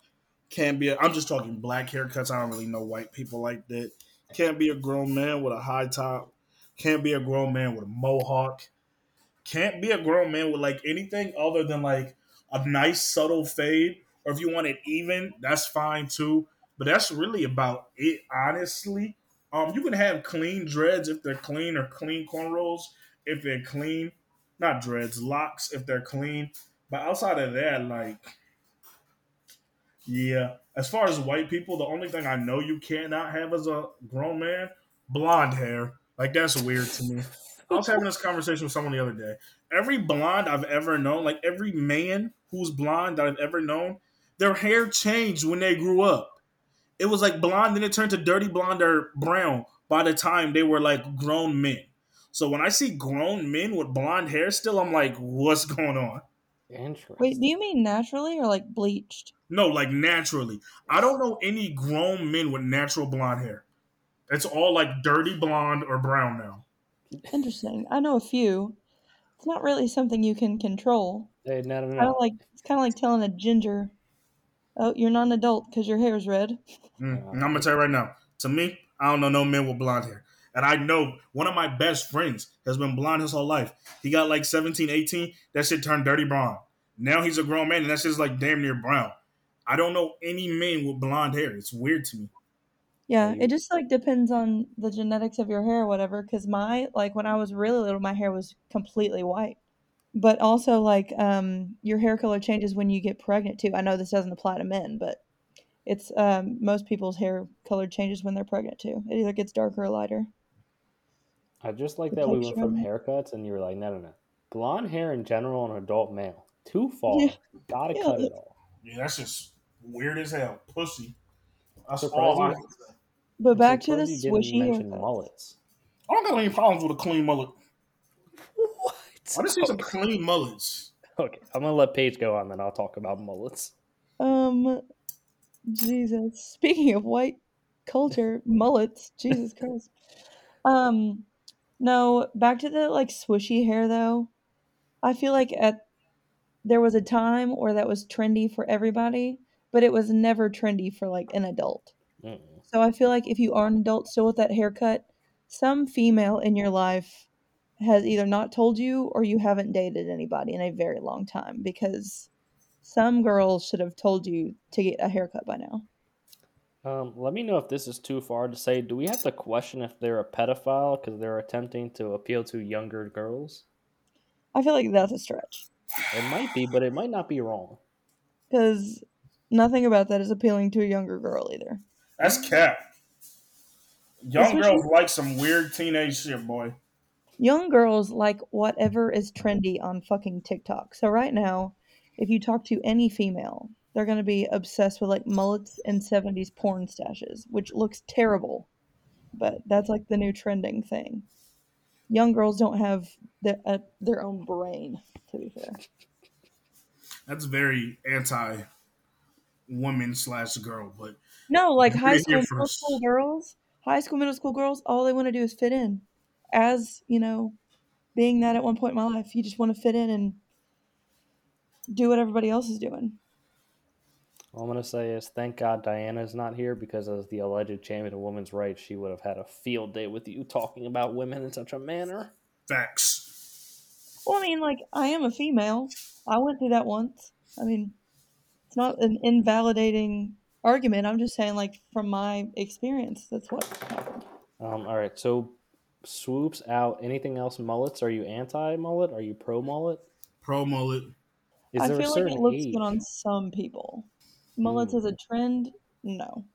Can't be. i am just talking black haircuts. I don't really know white people like that. Can't be a grown man with a high top. Can't be a grown man with a mohawk. Can't be a grown man with like anything other than like a nice subtle fade. Or if you want it even, that's fine too. But that's really about it, honestly. Um, you can have clean dreads if they're clean, or clean cornrows if they're clean. Not dreads, locks if they're clean. But outside of that, like yeah. As far as white people, the only thing I know you cannot have as a grown man, blonde hair. Like that's weird to me. I was having this conversation with someone the other day. Every blonde I've ever known, like every man who's blonde that I've ever known, their hair changed when they grew up. It was like blonde, then it turned to dirty blonde or brown by the time they were like grown men. So when I see grown men with blonde hair still, I'm like, what's going on? Interesting. Wait, do you mean naturally or like bleached? No, like naturally. I don't know any grown men with natural blonde hair. It's all like dirty blonde or brown now. Interesting. I know a few. It's not really something you can control. Hey, no, no, Kind of like it's kind of like telling a ginger, "Oh, you're not an adult because your hair is red." Mm. And I'm gonna tell you right now. To me, I don't know no men with blonde hair. And I know one of my best friends has been blonde his whole life. He got like 17, 18. That shit turned dirty brown. Now he's a grown man and that shit's like damn near brown. I don't know any men with blonde hair. It's weird to me. Yeah, Yeah, it just like depends on the genetics of your hair or whatever. Because my like when I was really little, my hair was completely white. But also like um your hair color changes when you get pregnant too. I know this doesn't apply to men, but it's um most people's hair color changes when they're pregnant too. It either gets darker or lighter. I just like The that we went from haircuts and you were like, no, no, no. Blonde hair in general on an adult male. Too far. Yeah. Gotta Yeah, cut it it- off. Yeah, that's just weird as hell. Pussy. That's Surprised all I you- can say. But I'm back to the surprised swishy mullets. I don't got any problems with a clean mullet. What? I just see some clean mullets. Okay, I'm gonna let Paige go on, then I'll talk about mullets. Um, Jesus. Speaking of white culture, [LAUGHS] mullets. Jesus Christ. Um, no, back to the like swishy hair though. I feel like at there was a time where that was trendy for everybody, but it was never trendy for like an adult. Mm-mm. So I feel like if you are an adult still with that haircut, some female in your life has either not told you or you haven't dated anybody in a very long time because some girls should have told you to get a haircut by now. Um, let me know if this is too far to say. Do we have to question if they're a pedophile because they're attempting to appeal to younger girls? I feel like that's a stretch It might be, but it might not be wrong. because nothing about that is appealing to a younger girl either. That's cap. Young Especially- girls like some weird teenage shit, boy. Young girls like whatever is trendy on fucking TikTok. So right now, if you talk to any female, they're going to be obsessed with like mullets and 70s porn stashes, which looks terrible. But that's like the new trending thing. Young girls don't have their, uh, their own brain, to be fair. That's very anti woman slash girl, but No, like high school, middle school girls, high school, middle school girls, all they want to do is fit in. As, you know, being that at one point in my life, you just want to fit in and do what everybody else is doing. All I'm gonna say is thank God Diana's not here because as the alleged champion of women's rights, she would have had a field day with you talking about women in such a manner. facts. Well, I mean, like, I am a female. I went through that once. I mean, it's not an invalidating argument. I'm just saying, like, from my experience, that's what happened. Um, all right, so swoops out. Anything else mullets? Are you anti mullet? Are you pro mullet? Pro mullet. Is I there a feel like it looks age? good on some people. Mullets Mm. as a trend, no.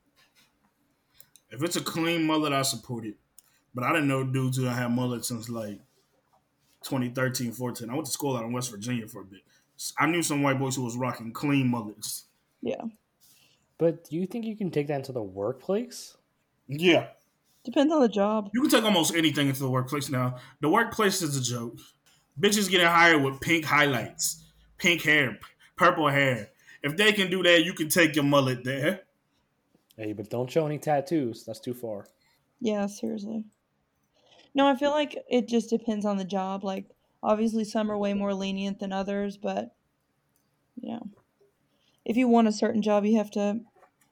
If it's a clean mullet, I support it. But I didn't know dudes who had mullets since like 2013, 14. I went to school out in West Virginia for a bit. I knew some white boys who was rocking clean mullets. Yeah. But do you think you can take that into the workplace? Yeah. Depends on the job. You can take almost anything into the workplace now. The workplace is a joke. Bitches getting hired with pink highlights, pink hair, p- purple hair. If they can do that, you can take your mullet there. Hey, but don't show any tattoos. That's too far. Yeah, seriously. No, I feel like it just depends on the job. Like, obviously, some are way more lenient than others, but, you know, if you want a certain job, you have to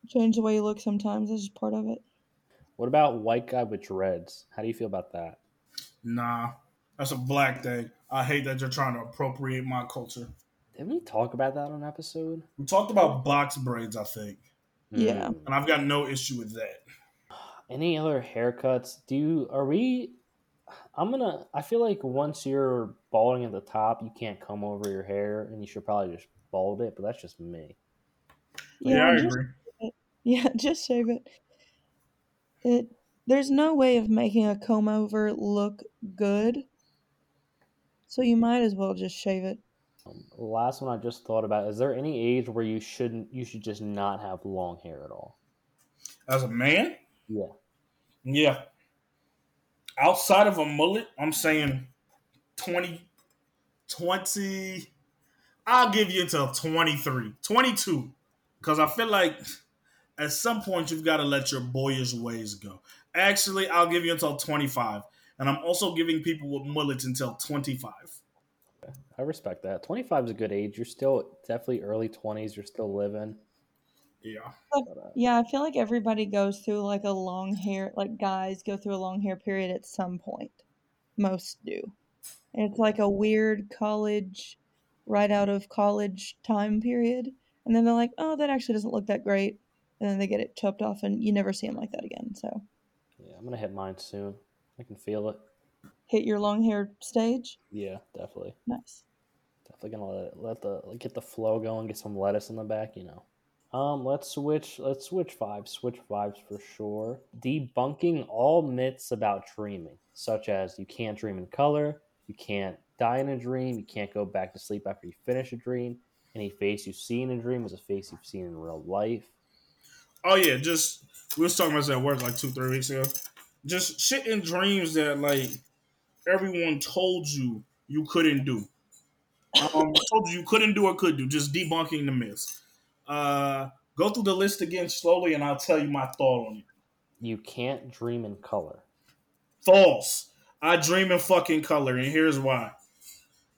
change the way you look sometimes. That's just part of it. What about white guy with dreads? How do you feel about that? Nah, that's a black thing. I hate that you're trying to appropriate my culture. Didn't we talk about that on episode? We talked about box braids, I think, Yeah. Mm. and I've got no issue with that. Any other haircuts? Do you, are we? I'm gonna. I feel like once you're balding at the top, you can't comb over your hair, and you should probably just bald it. But that's just me. Yeah, I just, agree. yeah, [LAUGHS] just shave it. It there's no way of making a comb over look good. So you might as well just shave it. Um, last one I just thought about: is there any age where you shouldn't? You should just not have long hair at all. As a man, Yeah. yeah. Outside of a mullet, I'm saying 20, 20. I'll give you until 23, 22. Because I feel like at some point you've got to let your boyish ways go. Actually, I'll give you until 25. And I'm also giving people with mullets until 25. I respect that. 25 is a good age. You're still definitely early 20s. You're still living. Yeah. But, Yeah, I feel like everybody goes through like a long hair, like guys go through a long hair period at some point. Most do. And it's like a weird college, right out of college time period. And then they're like, oh, that actually doesn't look that great. And then they get it chopped off and you never see them like that again. So yeah, I'm to hit mine soon. I can feel it. hit your long hair stage. Yeah, definitely. Nice. Definitely gonna let it, let the get the flow going, get some lettuce in the back, you know. Um, let's switch. Let's switch vibes. Switch vibes for sure. Debunking all myths about dreaming, such as you can't dream in color, you can't die in a dream, you can't go back to sleep after you finish a dream. Any face you see in a dream is a face you've seen in real life. Oh, yeah. Just, we was talking about this at work like two, three weeks ago. Just shit in dreams that, like, everyone told you you couldn't do. Um, [LAUGHS] told you you couldn't do or could do. Just debunking the myths. Uh, go through the list again slowly, and I'll tell you my thought on it. You can't dream in color. False. I dream in fucking color, and here's why.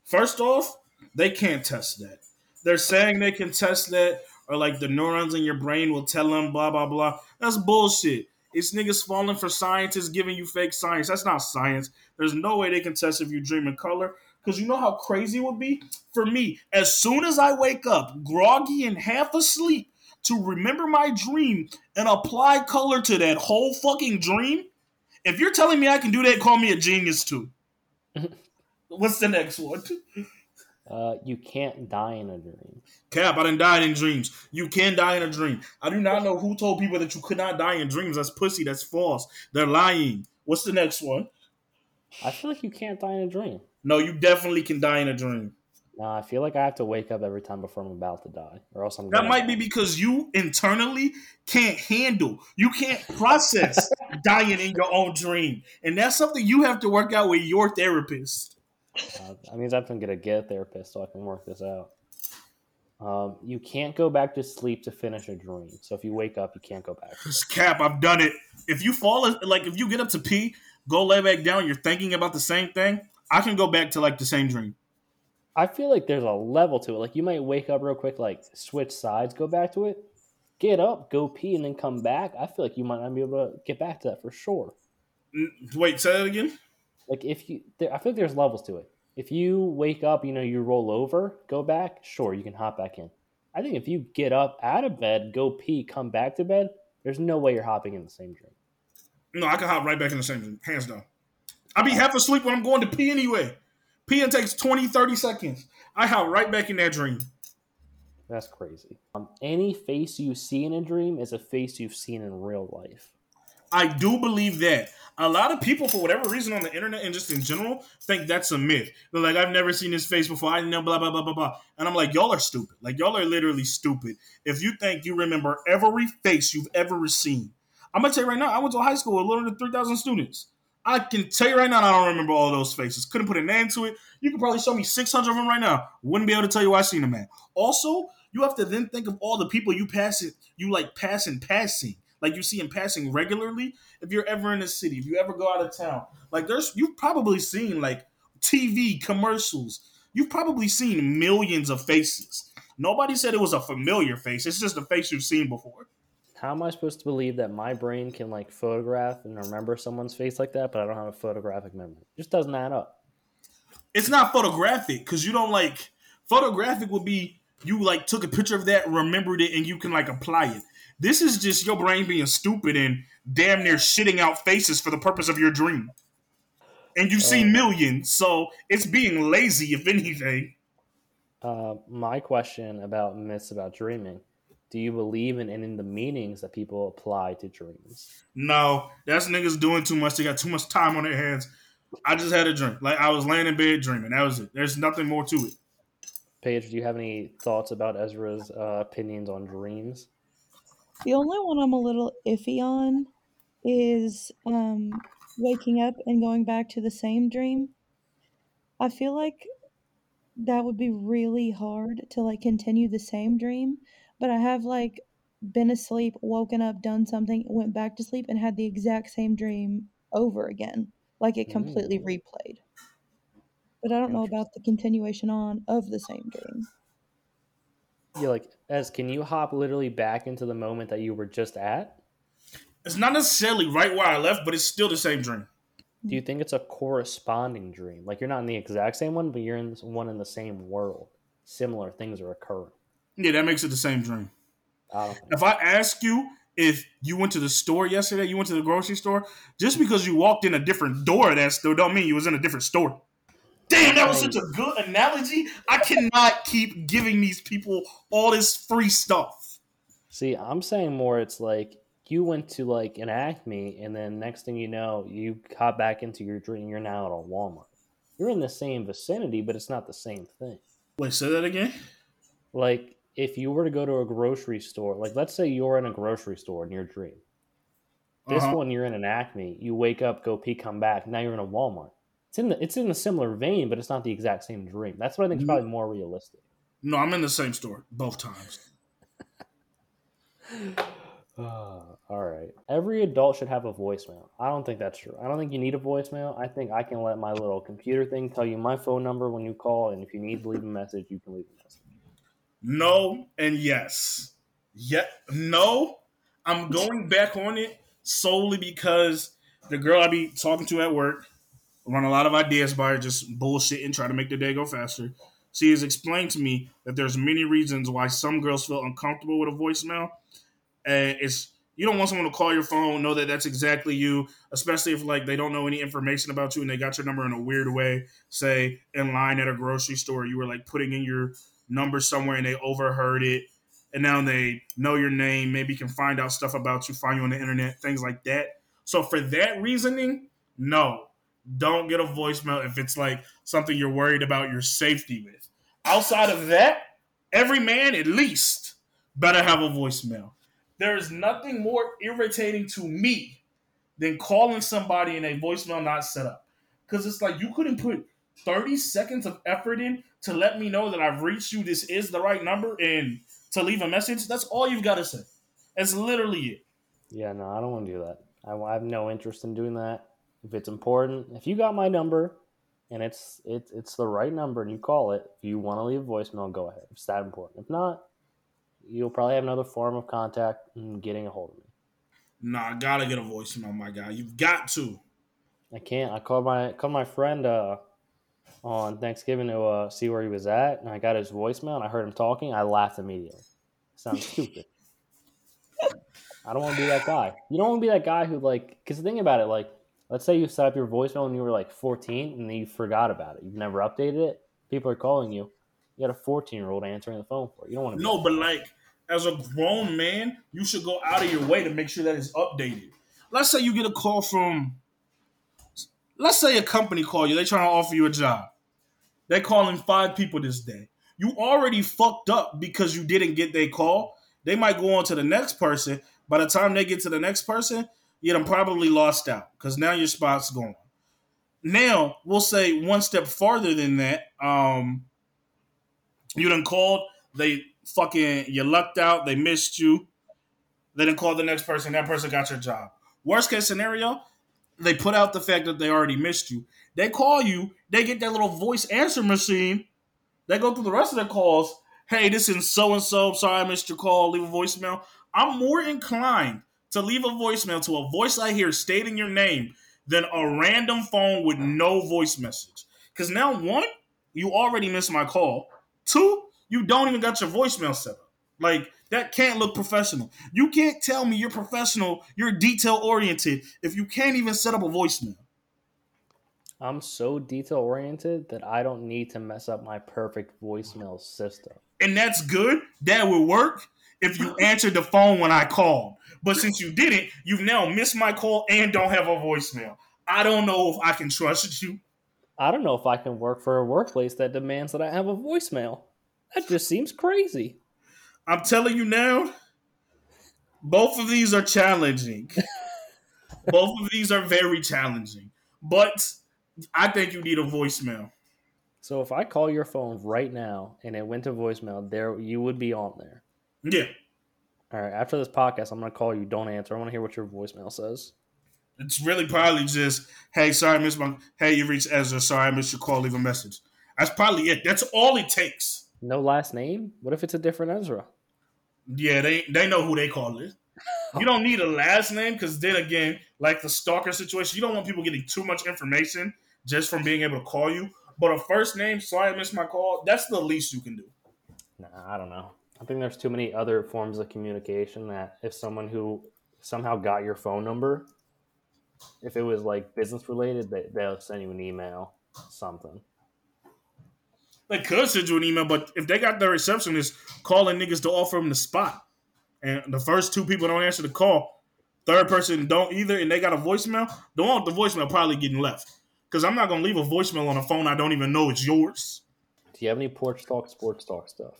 First off, they can't test that. They're saying they can test that, or like the neurons in your brain will tell them blah blah blah. That's bullshit. It's niggas falling for scientists giving you fake science. That's not science. There's no way they can test if you dream in color. Because you know how crazy it would be? For me, as soon as I wake up, groggy and half asleep, to remember my dream and apply color to that whole fucking dream, if you're telling me I can do that, call me a genius too. [LAUGHS] What's the next one? [LAUGHS] Uh, you can't die in a dream. Cap, I didn't die in dreams. You can die in a dream. I do not know who told people that you could not die in dreams. That's pussy. That's false. They're lying. What's the next one? I feel like you can't die in a dream. No, you definitely can die in a dream. Nah, I feel like I have to wake up every time before I'm about to die, or else I'm. That might die. be because you internally can't handle, you can't process [LAUGHS] dying in your own dream. And that's something you have to work out with your therapist. Uh, that means I have to get a therapist so I can work this out. Um, you can't go back to sleep to finish a dream. So if you wake up, you can't go back. Cap, I've done it. If you fall, like if you get up to pee, go lay back down, you're thinking about the same thing, I can go back to like the same dream. I feel like there's a level to it. Like you might wake up real quick, like switch sides, go back to it, get up, go pee, and then come back. I feel like you might not be able to get back to that for sure. Wait, say that again? Like if you, there, I feel like there's levels to it. If you wake up, you know, you roll over, go back, sure, you can hop back in. I think if you get up out of bed, go pee, come back to bed, there's no way you're hopping in the same dream. No, I can hop right back in the same dream, hands down. I be half asleep when I'm going to pee anyway. Peeing takes 20, 30 seconds. I hop right back in that dream. That's crazy. Um, any face you see in a dream is a face you've seen in real life. I do believe that. A lot of people, for whatever reason on the internet and just in general, think that's a myth. They're like, I've never seen his face before. I know, blah, blah, blah, blah, blah. And I'm like, y'all are stupid. Like, y'all are literally stupid. If you think you remember every face you've ever seen, I'm going to tell you right now, I went to a high school with a little than 3,000 students. I can tell you right now, I don't remember all those faces. Couldn't put a name to it. You could probably show me 600 of them right now. Wouldn't be able to tell you I seen them at. Also, you have to then think of all the people you pass it, you like passing, passing, like you see in passing regularly. If you're ever in the city, if you ever go out of town, like there's you've probably seen like TV commercials. You've probably seen millions of faces. Nobody said it was a familiar face. It's just a face you've seen before. How am I supposed to believe that my brain can like photograph and remember someone's face like that, but I don't have a photographic memory? It just doesn't add up. It's not photographic because you don't like photographic would be you like took a picture of that, remembered it, and you can like apply it. This is just your brain being stupid and damn near shitting out faces for the purpose of your dream. And you've seen millions, so it's being lazy, if anything. Uh, my question about myths about dreaming do you believe in any of the meanings that people apply to dreams? No, that's niggas doing too much. They got too much time on their hands. I just had a dream. Like I was laying in bed dreaming. That was it. There's nothing more to it. Paige, do you have any thoughts about Ezra's uh, opinions on dreams? The only one I'm a little iffy on is um, waking up and going back to the same dream. I feel like that would be really hard to like continue the same dream, but I have like been asleep, woken up, done something, went back to sleep, and had the exact same dream over again, like it completely Mm. replayed. But I don't know about the continuation on of the same dream. Yeah, like Ez, can you hop literally back into the moment that you were just at? It's not necessarily right where I left, but it's still the same dream. Do you think it's a corresponding dream? Like you're not in the exact same one, but you're in one in the same world. Similar things are occurring. Yeah, that makes it the same dream. I If I ask you if you went to the store yesterday, you went to the grocery store, just because you walked in a different door, that still don't mean you was in a different store. Damn, that was such a good analogy. I cannot keep giving these people all this free stuff. See, I'm saying more it's like you went to like an Acme and then next thing you know, you hop back into your dream, you're now at a Walmart. You're in the same vicinity, but it's not the same thing. Wait, say that again? Like if you were to go to a grocery store, like let's say you're in a grocery store in your dream. This Uh-huh. one you're in an Acme, you wake up, go pee, come back, now you're in a Walmart. It's in the it's in a similar vein, but it's not the exact same dream. That's what I think is Mhm. probably more realistic. No, I'm in the same store both times. [SIGHS] all right. Every adult should have a voicemail. I don't think that's true. I don't think you need a voicemail. I think I can let my little computer thing tell you my phone number when you call, and if you need to leave a message, you can leave a message. No and yes. Yeah, no. I'm going back on it solely because the girl I be talking to at work run a lot of ideas by her just bullshit and try to make the day go faster. She has explained to me that there's many reasons why some girls feel uncomfortable with a voicemail, and it's you don't want someone to call your phone, know that that's exactly you, especially if like they don't know any information about you and they got your number in a weird way. Say in line at a grocery store, you were like putting in your number somewhere and they overheard it, and now they know your name, maybe can find out stuff about you, find you on the internet, things like that. So for that reasoning, no, don't get a voicemail if it's like something you're worried about your safety with. Outside of that, every man at least better have a voicemail. There is nothing more irritating to me than calling somebody in a voicemail not set up. Because it's like you couldn't put 30 seconds of effort in to let me know that I've reached you, this is the right number, and to leave a message. That's all you've got to say. That's literally it. Yeah, no, I don't want to do that. I, I have no interest in doing that. If it's important, if you got my number and it's it's it's the right number and you call it, if you want to leave a voicemail, go ahead. If it's that important. If not, you'll probably have another form of contact in getting a hold of me. Nah, I gotta get a voicemail, my guy. You've got to. I can't. I called my called my friend uh, on Thanksgiving to uh, see where he was at, and I got his voicemail and I heard him talking. I laughed immediately. Sounds [LAUGHS] stupid. I don't want to be that guy. You don't want to be that guy who like. Because the thing about it, like, let's say you set up your voicemail when you were like 14 and then you forgot about it. You've never updated it. People are calling you. You got a 14 year old answering the phone for you. You don't want to. No, but like as a grown man, you should go out of your way to make sure that it's updated. Let's say you get a call from, let's say a company call you. They're trying to offer you a job. They're calling five people this day. You already fucked up because you didn't get their call. They might go on to the next person. By the time they get to the next person, you done probably lost out because now your spot's gone. Now we'll say one step farther than that. Um, you done called. They fucking you lucked out. They missed you. They didn't call the next person. That person got your job. Worst case scenario, they put out the fact that they already missed you. They call you. They get that little voice answer machine. They go through the rest of their calls. Hey, this is so and so. Sorry I missed your call. Leave a voicemail. I'm more inclined to leave a voicemail to a voice I hear stating your name than a random phone with no voice message. Because now, one, you already missed my call. Two, you don't even got your voicemail set up. Like, that can't look professional. You can't tell me you're professional, you're detail oriented if you can't even set up a voicemail. I'm so detail oriented that I don't need to mess up my perfect voicemail system. And that's good. That would work if you answered the phone when I called. But since you didn't, you've now missed my call and don't have a voicemail. I don't know if I can trust you. I don't know if I can work for a workplace that demands that I have a voicemail. That just seems crazy. I'm telling you now, both of these are challenging. [LAUGHS] both of these are very challenging. But I think you need a voicemail. So if I call your phone right now and it went to voicemail, there you would be on there. Yeah. All right. After this podcast, I'm gonna call you. Don't answer. I want to hear what your voicemail says. It's really probably just, hey, sorry, Miss missed my. Hey, you reached Ezra. Sorry, I missed your call. Leave a message. That's probably it. That's all it takes. No last name. What if it's a different Ezra? Yeah, they they know who they call it. [LAUGHS] You don't need a last name because then again, like the stalker situation, you don't want people getting too much information just from being able to call you. But a first name, sorry I missed my call, that's the least you can do. Nah, I don't know. I think there's too many other forms of communication that if someone who somehow got your phone number, if it was like business related, they, they'll send you an email, something. They could send you an email, but if they got the receptionist calling niggas to offer them the spot, and the first two people don't answer the call, third person don't either, and they got a voicemail, the one with the voicemail probably getting left. Because I'm not gonna leave a voicemail on a phone I don't even know it's yours. Do you have any porch talk, sports talk stuff?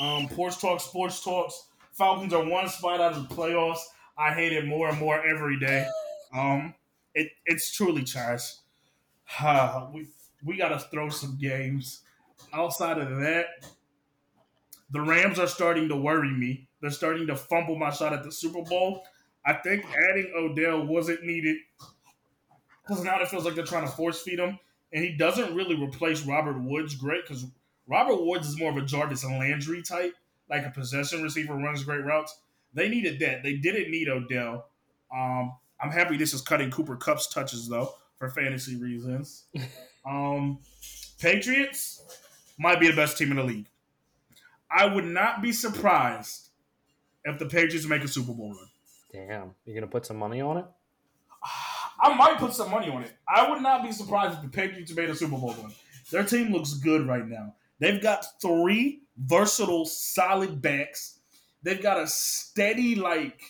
Um, porch talk, sports talks. Falcons are one spot out of the playoffs. I hate it more and more every day. Um, it it's truly trash. Uh, [SIGHS] we we gotta throw some games. Outside of that, the Rams are starting to worry me. They're starting to fumble my shot at the Super Bowl. I think adding Odell wasn't needed because now it feels like they're trying to force feed him, and he doesn't really replace Robert Woods great because Robert Woods is more of a Jarvis and Landry type, like a possession receiver, runs great routes. They needed that. They didn't need Odell. Um, I'm happy this is cutting Cooper Kupp's touches though for fantasy reasons. [LAUGHS] um, Patriots might be the best team in the league. I would not be surprised if the Patriots make a Super Bowl run. Damn, you're gonna put some money on it? [SIGHS] I might put some money on it. I would not be surprised if the Patriots made a Super Bowl run. Their team looks good right now. They've got three versatile, solid backs. They've got a steady, like,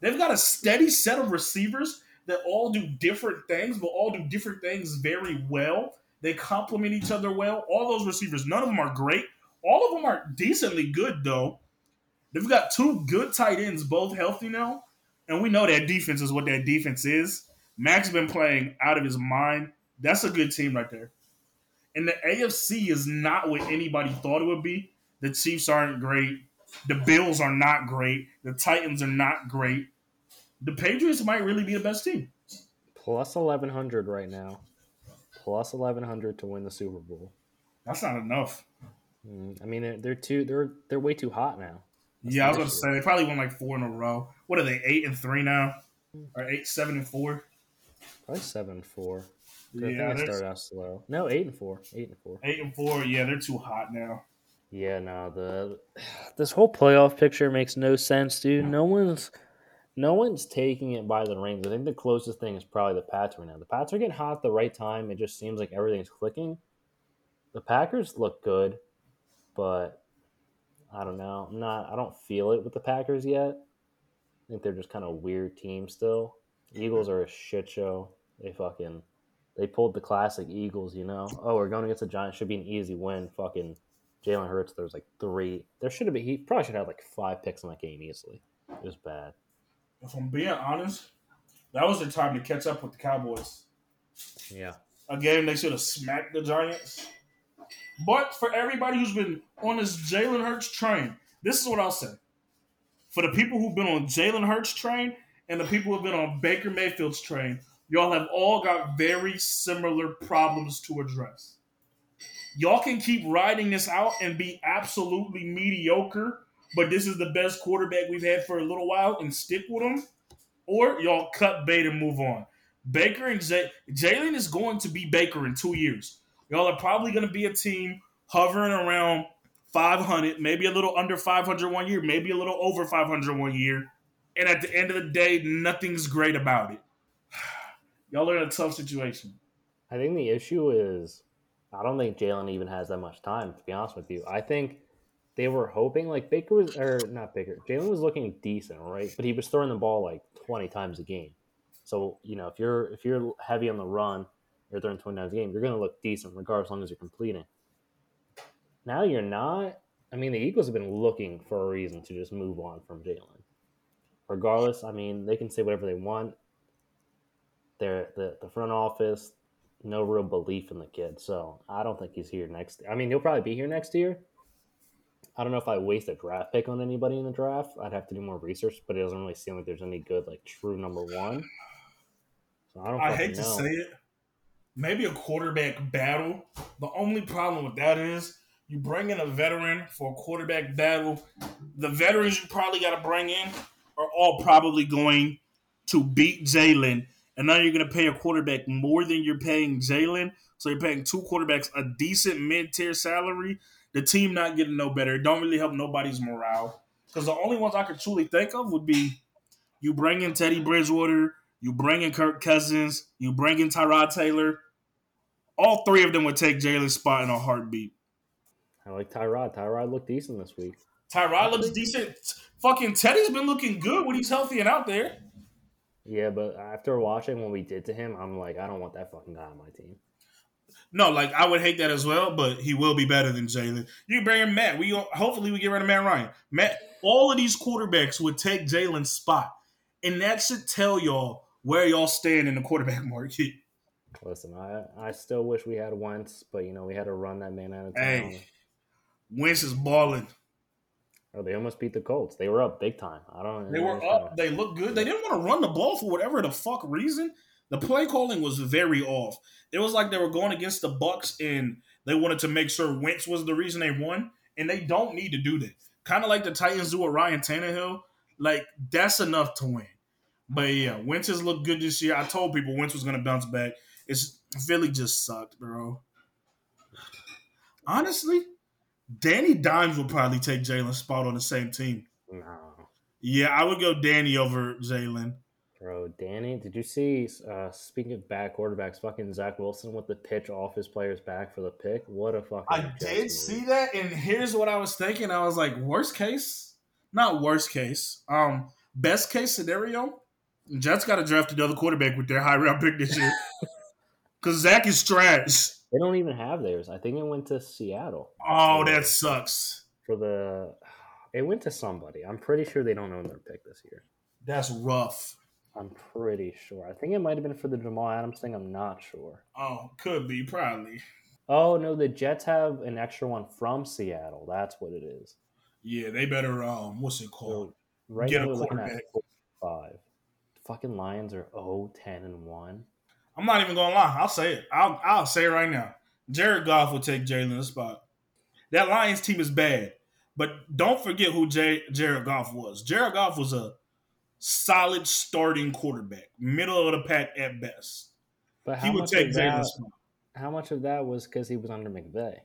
they've got a steady set of receivers that all do different things, but all do different things very well. They complement each other well. All those receivers, none of them are great. All of them are decently good, though. They've got two good tight ends, both healthy now. And we know that defense is what that defense is. Mac's been playing out of his mind. That's a good team right there. And the AFC is not what anybody thought it would be. The Chiefs aren't great. The Bills are not great. The Titans are not great. The Patriots might really be the best team. Plus 1100 right now. Plus 1100 to win the Super Bowl. That's not enough. Mm, I mean, they're, they're too they're they're way too hot now. That's yeah, I was going to say they probably won like four in a row. What are they? Eight and three now, or eight, seven and four? Probably seven four. I Yeah, think they're- started out slow. No, eight and four. Eight and four. eight and four. Yeah, they're too hot now. Yeah, no, the this whole playoff picture makes no sense, dude. No one's no one's taking it by the reins. I think the closest thing is probably the Pats right now. The Pats are getting hot at the right time. It just seems like everything's clicking. The Packers look good, but I don't know. I'm not. I don't feel it with the Packers yet. I think they're just kind of weird team still. Eagles are a shit show. They fucking they pulled the classic Eagles. You know. Oh, we're going against the Giants. Should be an easy win. Fucking Jalen Hurts. there's like three. There should have been. He probably should have like five picks in that game easily. It was bad. If I'm being honest, that was the time to catch up with the Cowboys. Yeah. A game they should have smacked the Giants. But for everybody who's been on this Jalen Hurts train, this is what I'll say. For the people who've been on Jalen Hurts train and the people who've been on Baker Mayfield's train, y'all have all got very similar problems to address. Y'all can keep riding this out and be absolutely mediocre, but this is the best quarterback we've had for a little while and stick with him, or y'all cut bait and move on. Baker and Jalen is going to be Baker in two years. Y'all are probably going to be a team hovering around 500, maybe a little under 500 one year, maybe a little over 500 one year. And at the end of the day, nothing's great about it. Y'all are in a tough situation. I think the issue is I don't think Jalen even has that much time, to be honest with you. I think they were hoping like Baker was or not Baker, Jalen was looking decent, right? But he was throwing the ball like twenty times a game. So, you know, if you're if you're heavy on the run, you're throwing twenty times a game, you're gonna look decent regardless as long as you're completing. Now you're not I mean the Eagles have been looking for a reason to just move on from Jalen. Regardless, I mean, they can say whatever they want. They're the, the front office, no real belief in the kid. So I don't think he's here next. I mean, he'll probably be here next year. I don't know if I waste a draft pick on anybody in the draft. I'd have to do more research, but it doesn't really seem like there's any good like true number one. So I don't. I hate to know. say it. Maybe a quarterback battle. The only problem with that is you bring in a veteran for a quarterback battle. The veterans you probably got to bring in are all probably going to beat Jalen. And now you're going to pay a quarterback more than you're paying Jalen. So you're paying two quarterbacks a decent mid tier salary. The team not getting no better. It don't really help nobody's morale. Because the only ones I could truly think of would be you bring in Teddy Bridgewater, you bring in Kirk Cousins, you bring in Tyrod Taylor. All three of them would take Jalen's spot in a heartbeat. I like Tyrod. Tyrod looked decent this week. Tyrod looks decent. Fucking Teddy's been looking good when he's healthy and out there. Yeah, but after watching what we did to him, I'm like, I don't want that fucking guy on my team. No, like I would hate that as well, but he will be better than Jalen. You bring in Matt. We hopefully we get rid of Matt Ryan. Matt, all of these quarterbacks would take Jalen's spot, and that should tell y'all where y'all stand in the quarterback [LAUGHS] market. Listen, I I still wish we had Wentz, but you know we had to run that man out of town. Hey, Wentz is balling. Oh, they almost beat the Colts. They were up big time. I don't. They were up. They looked good. They didn't want to run the ball for whatever the fuck reason. The play calling was very off. It was like they were going against the Bucs and they wanted to make sure Wentz was the reason they won, and they don't need to do that. Kind of like the Titans do with Ryan Tannehill. Like that's enough to win. But yeah, Wentz has looked good this year. I told people Wentz was going to bounce back. It's Philly just sucked, bro. Honestly, Danny Dimes will probably take Jalen's spot on the same team. No, Yeah, I would go Danny over Jalen. bro, Danny. Did you see? Uh, speaking of bad quarterbacks, fucking Zach Wilson with the pitch off his player's back for the pick. What a fucking. I did see that, and here's what I was thinking. I was like, worst case, not worst case, um, best case scenario, Jets got to draft another quarterback with their high round pick this year. [LAUGHS] Because Zach is trash. They don't even have theirs. I think it went to Seattle Oh, that sucks. for the. It went to somebody. I'm pretty sure they don't own their pick this year. That's rough. I'm pretty sure. I think it might have been for the Jamal Adams thing. I'm not sure. Oh, could be, probably. Oh no, the Jets have an extra one from Seattle. That's what it is. Yeah, they better, um, what's it called? So right Get now a quarterback. five. Fucking Lions are 0, 10, and one. I'm not even gonna lie. I'll say it. I'll I'll say it right now. Jared Goff will take Jalen's spot. That Lions team is bad, but don't forget who Jared Goff was. Jared Goff was a solid starting quarterback, middle of the pack at best. But how He would much take of that? Jalen's spot. How much of that was because he was under McVay?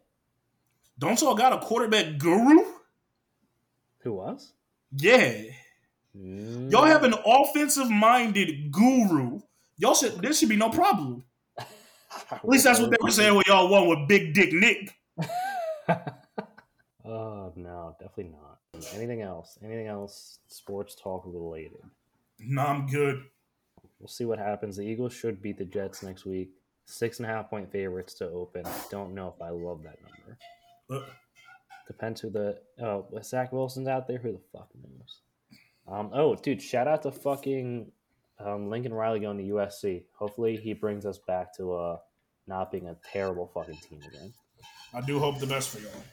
Don't y'all got a quarterback guru? Who was? Yeah, Mm. Y'all have an offensive minded guru. Y'all should there should be no problem. [LAUGHS] At least that's what they were saying when y'all won with Big Dick Nick. oh [LAUGHS] no, definitely not. Anything else? Anything else? Sports talk related. No, I'm good. We'll see what happens. The Eagles should beat the Jets next week. Six and a half point favorites to open. Don't know if I love that number. Depends who the oh Zach Wilson's out there. Who the fuck knows? Um. Oh, dude, shout out to fucking um, Lincoln Riley going to USC. Hopefully, he brings us back to uh not being a terrible fucking team again. I do hope the best for y'all.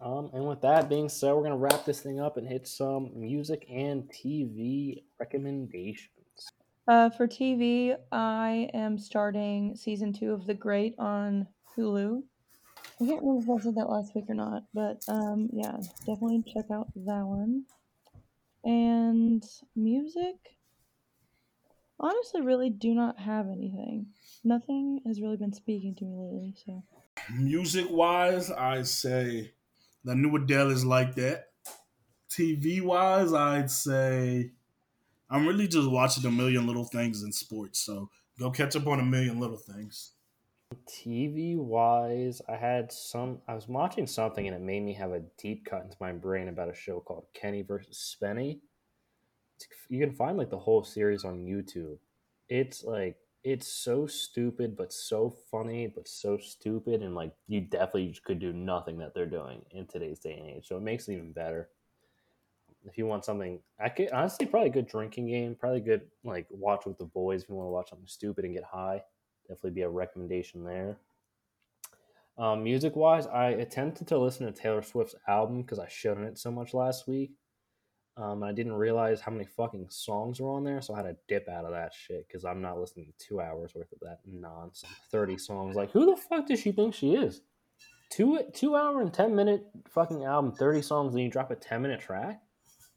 Um, and with that being said, we're gonna wrap this thing up and hit some music and TV recommendations. Uh, for TV, I am starting season two of The Great on Hulu. I can't remember if I said that last week or not, but um, yeah, definitely check out that one. And music, honestly, really do not have anything. Nothing has really been speaking to me lately. So Music wise, I say the new Adele is like that. TV wise, I'd say I'm really just watching a million little things in sports. So go catch up on a million little things. TV wise, I had some. I was watching something and it made me have a deep cut into my brain about a show called Kenny versus Spenny. You can find like the whole series on YouTube. It's like it's so stupid but so funny but so stupid and like you definitely could do nothing that they're doing in today's day and age. So it makes it even better. If you want something, I could honestly probably a good drinking game, probably good like watch with the boys if you want to watch something stupid and get high definitely be a recommendation there. Um, music wise, I attempted to listen to Taylor Swift's album because I showed it so much last week. Um, I didn't realize how many fucking songs were on there, so I had to dip out of that shit because I'm not listening to two hours worth of that nonsense. Thirty songs, like who the fuck does she think she is? Two two hour and ten minute fucking album, thirty songs, and you drop a ten minute track?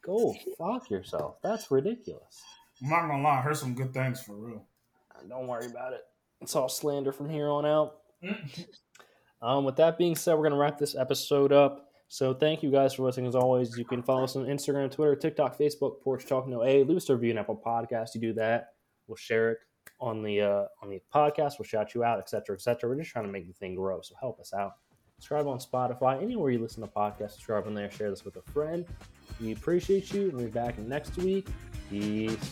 Go [LAUGHS] fuck yourself. That's ridiculous. I'm not gonna lie, I heard some good things for real. Don't worry about it. It's all slander from here on out. Um, with that being said, we're going to wrap this episode up. So thank you guys for listening. As always, you can follow us on Instagram, Twitter, TikTok, Facebook, Porch Talk No A. Leave us a review on Apple Podcast. You do that, we'll share it on the uh, on the podcast. We'll shout you out, etc., etc. We're just trying to make the thing grow. So help us out. Subscribe on Spotify, anywhere you listen to podcasts. Subscribe on there. Share this with a friend. We appreciate you. We'll be back next week. Peace.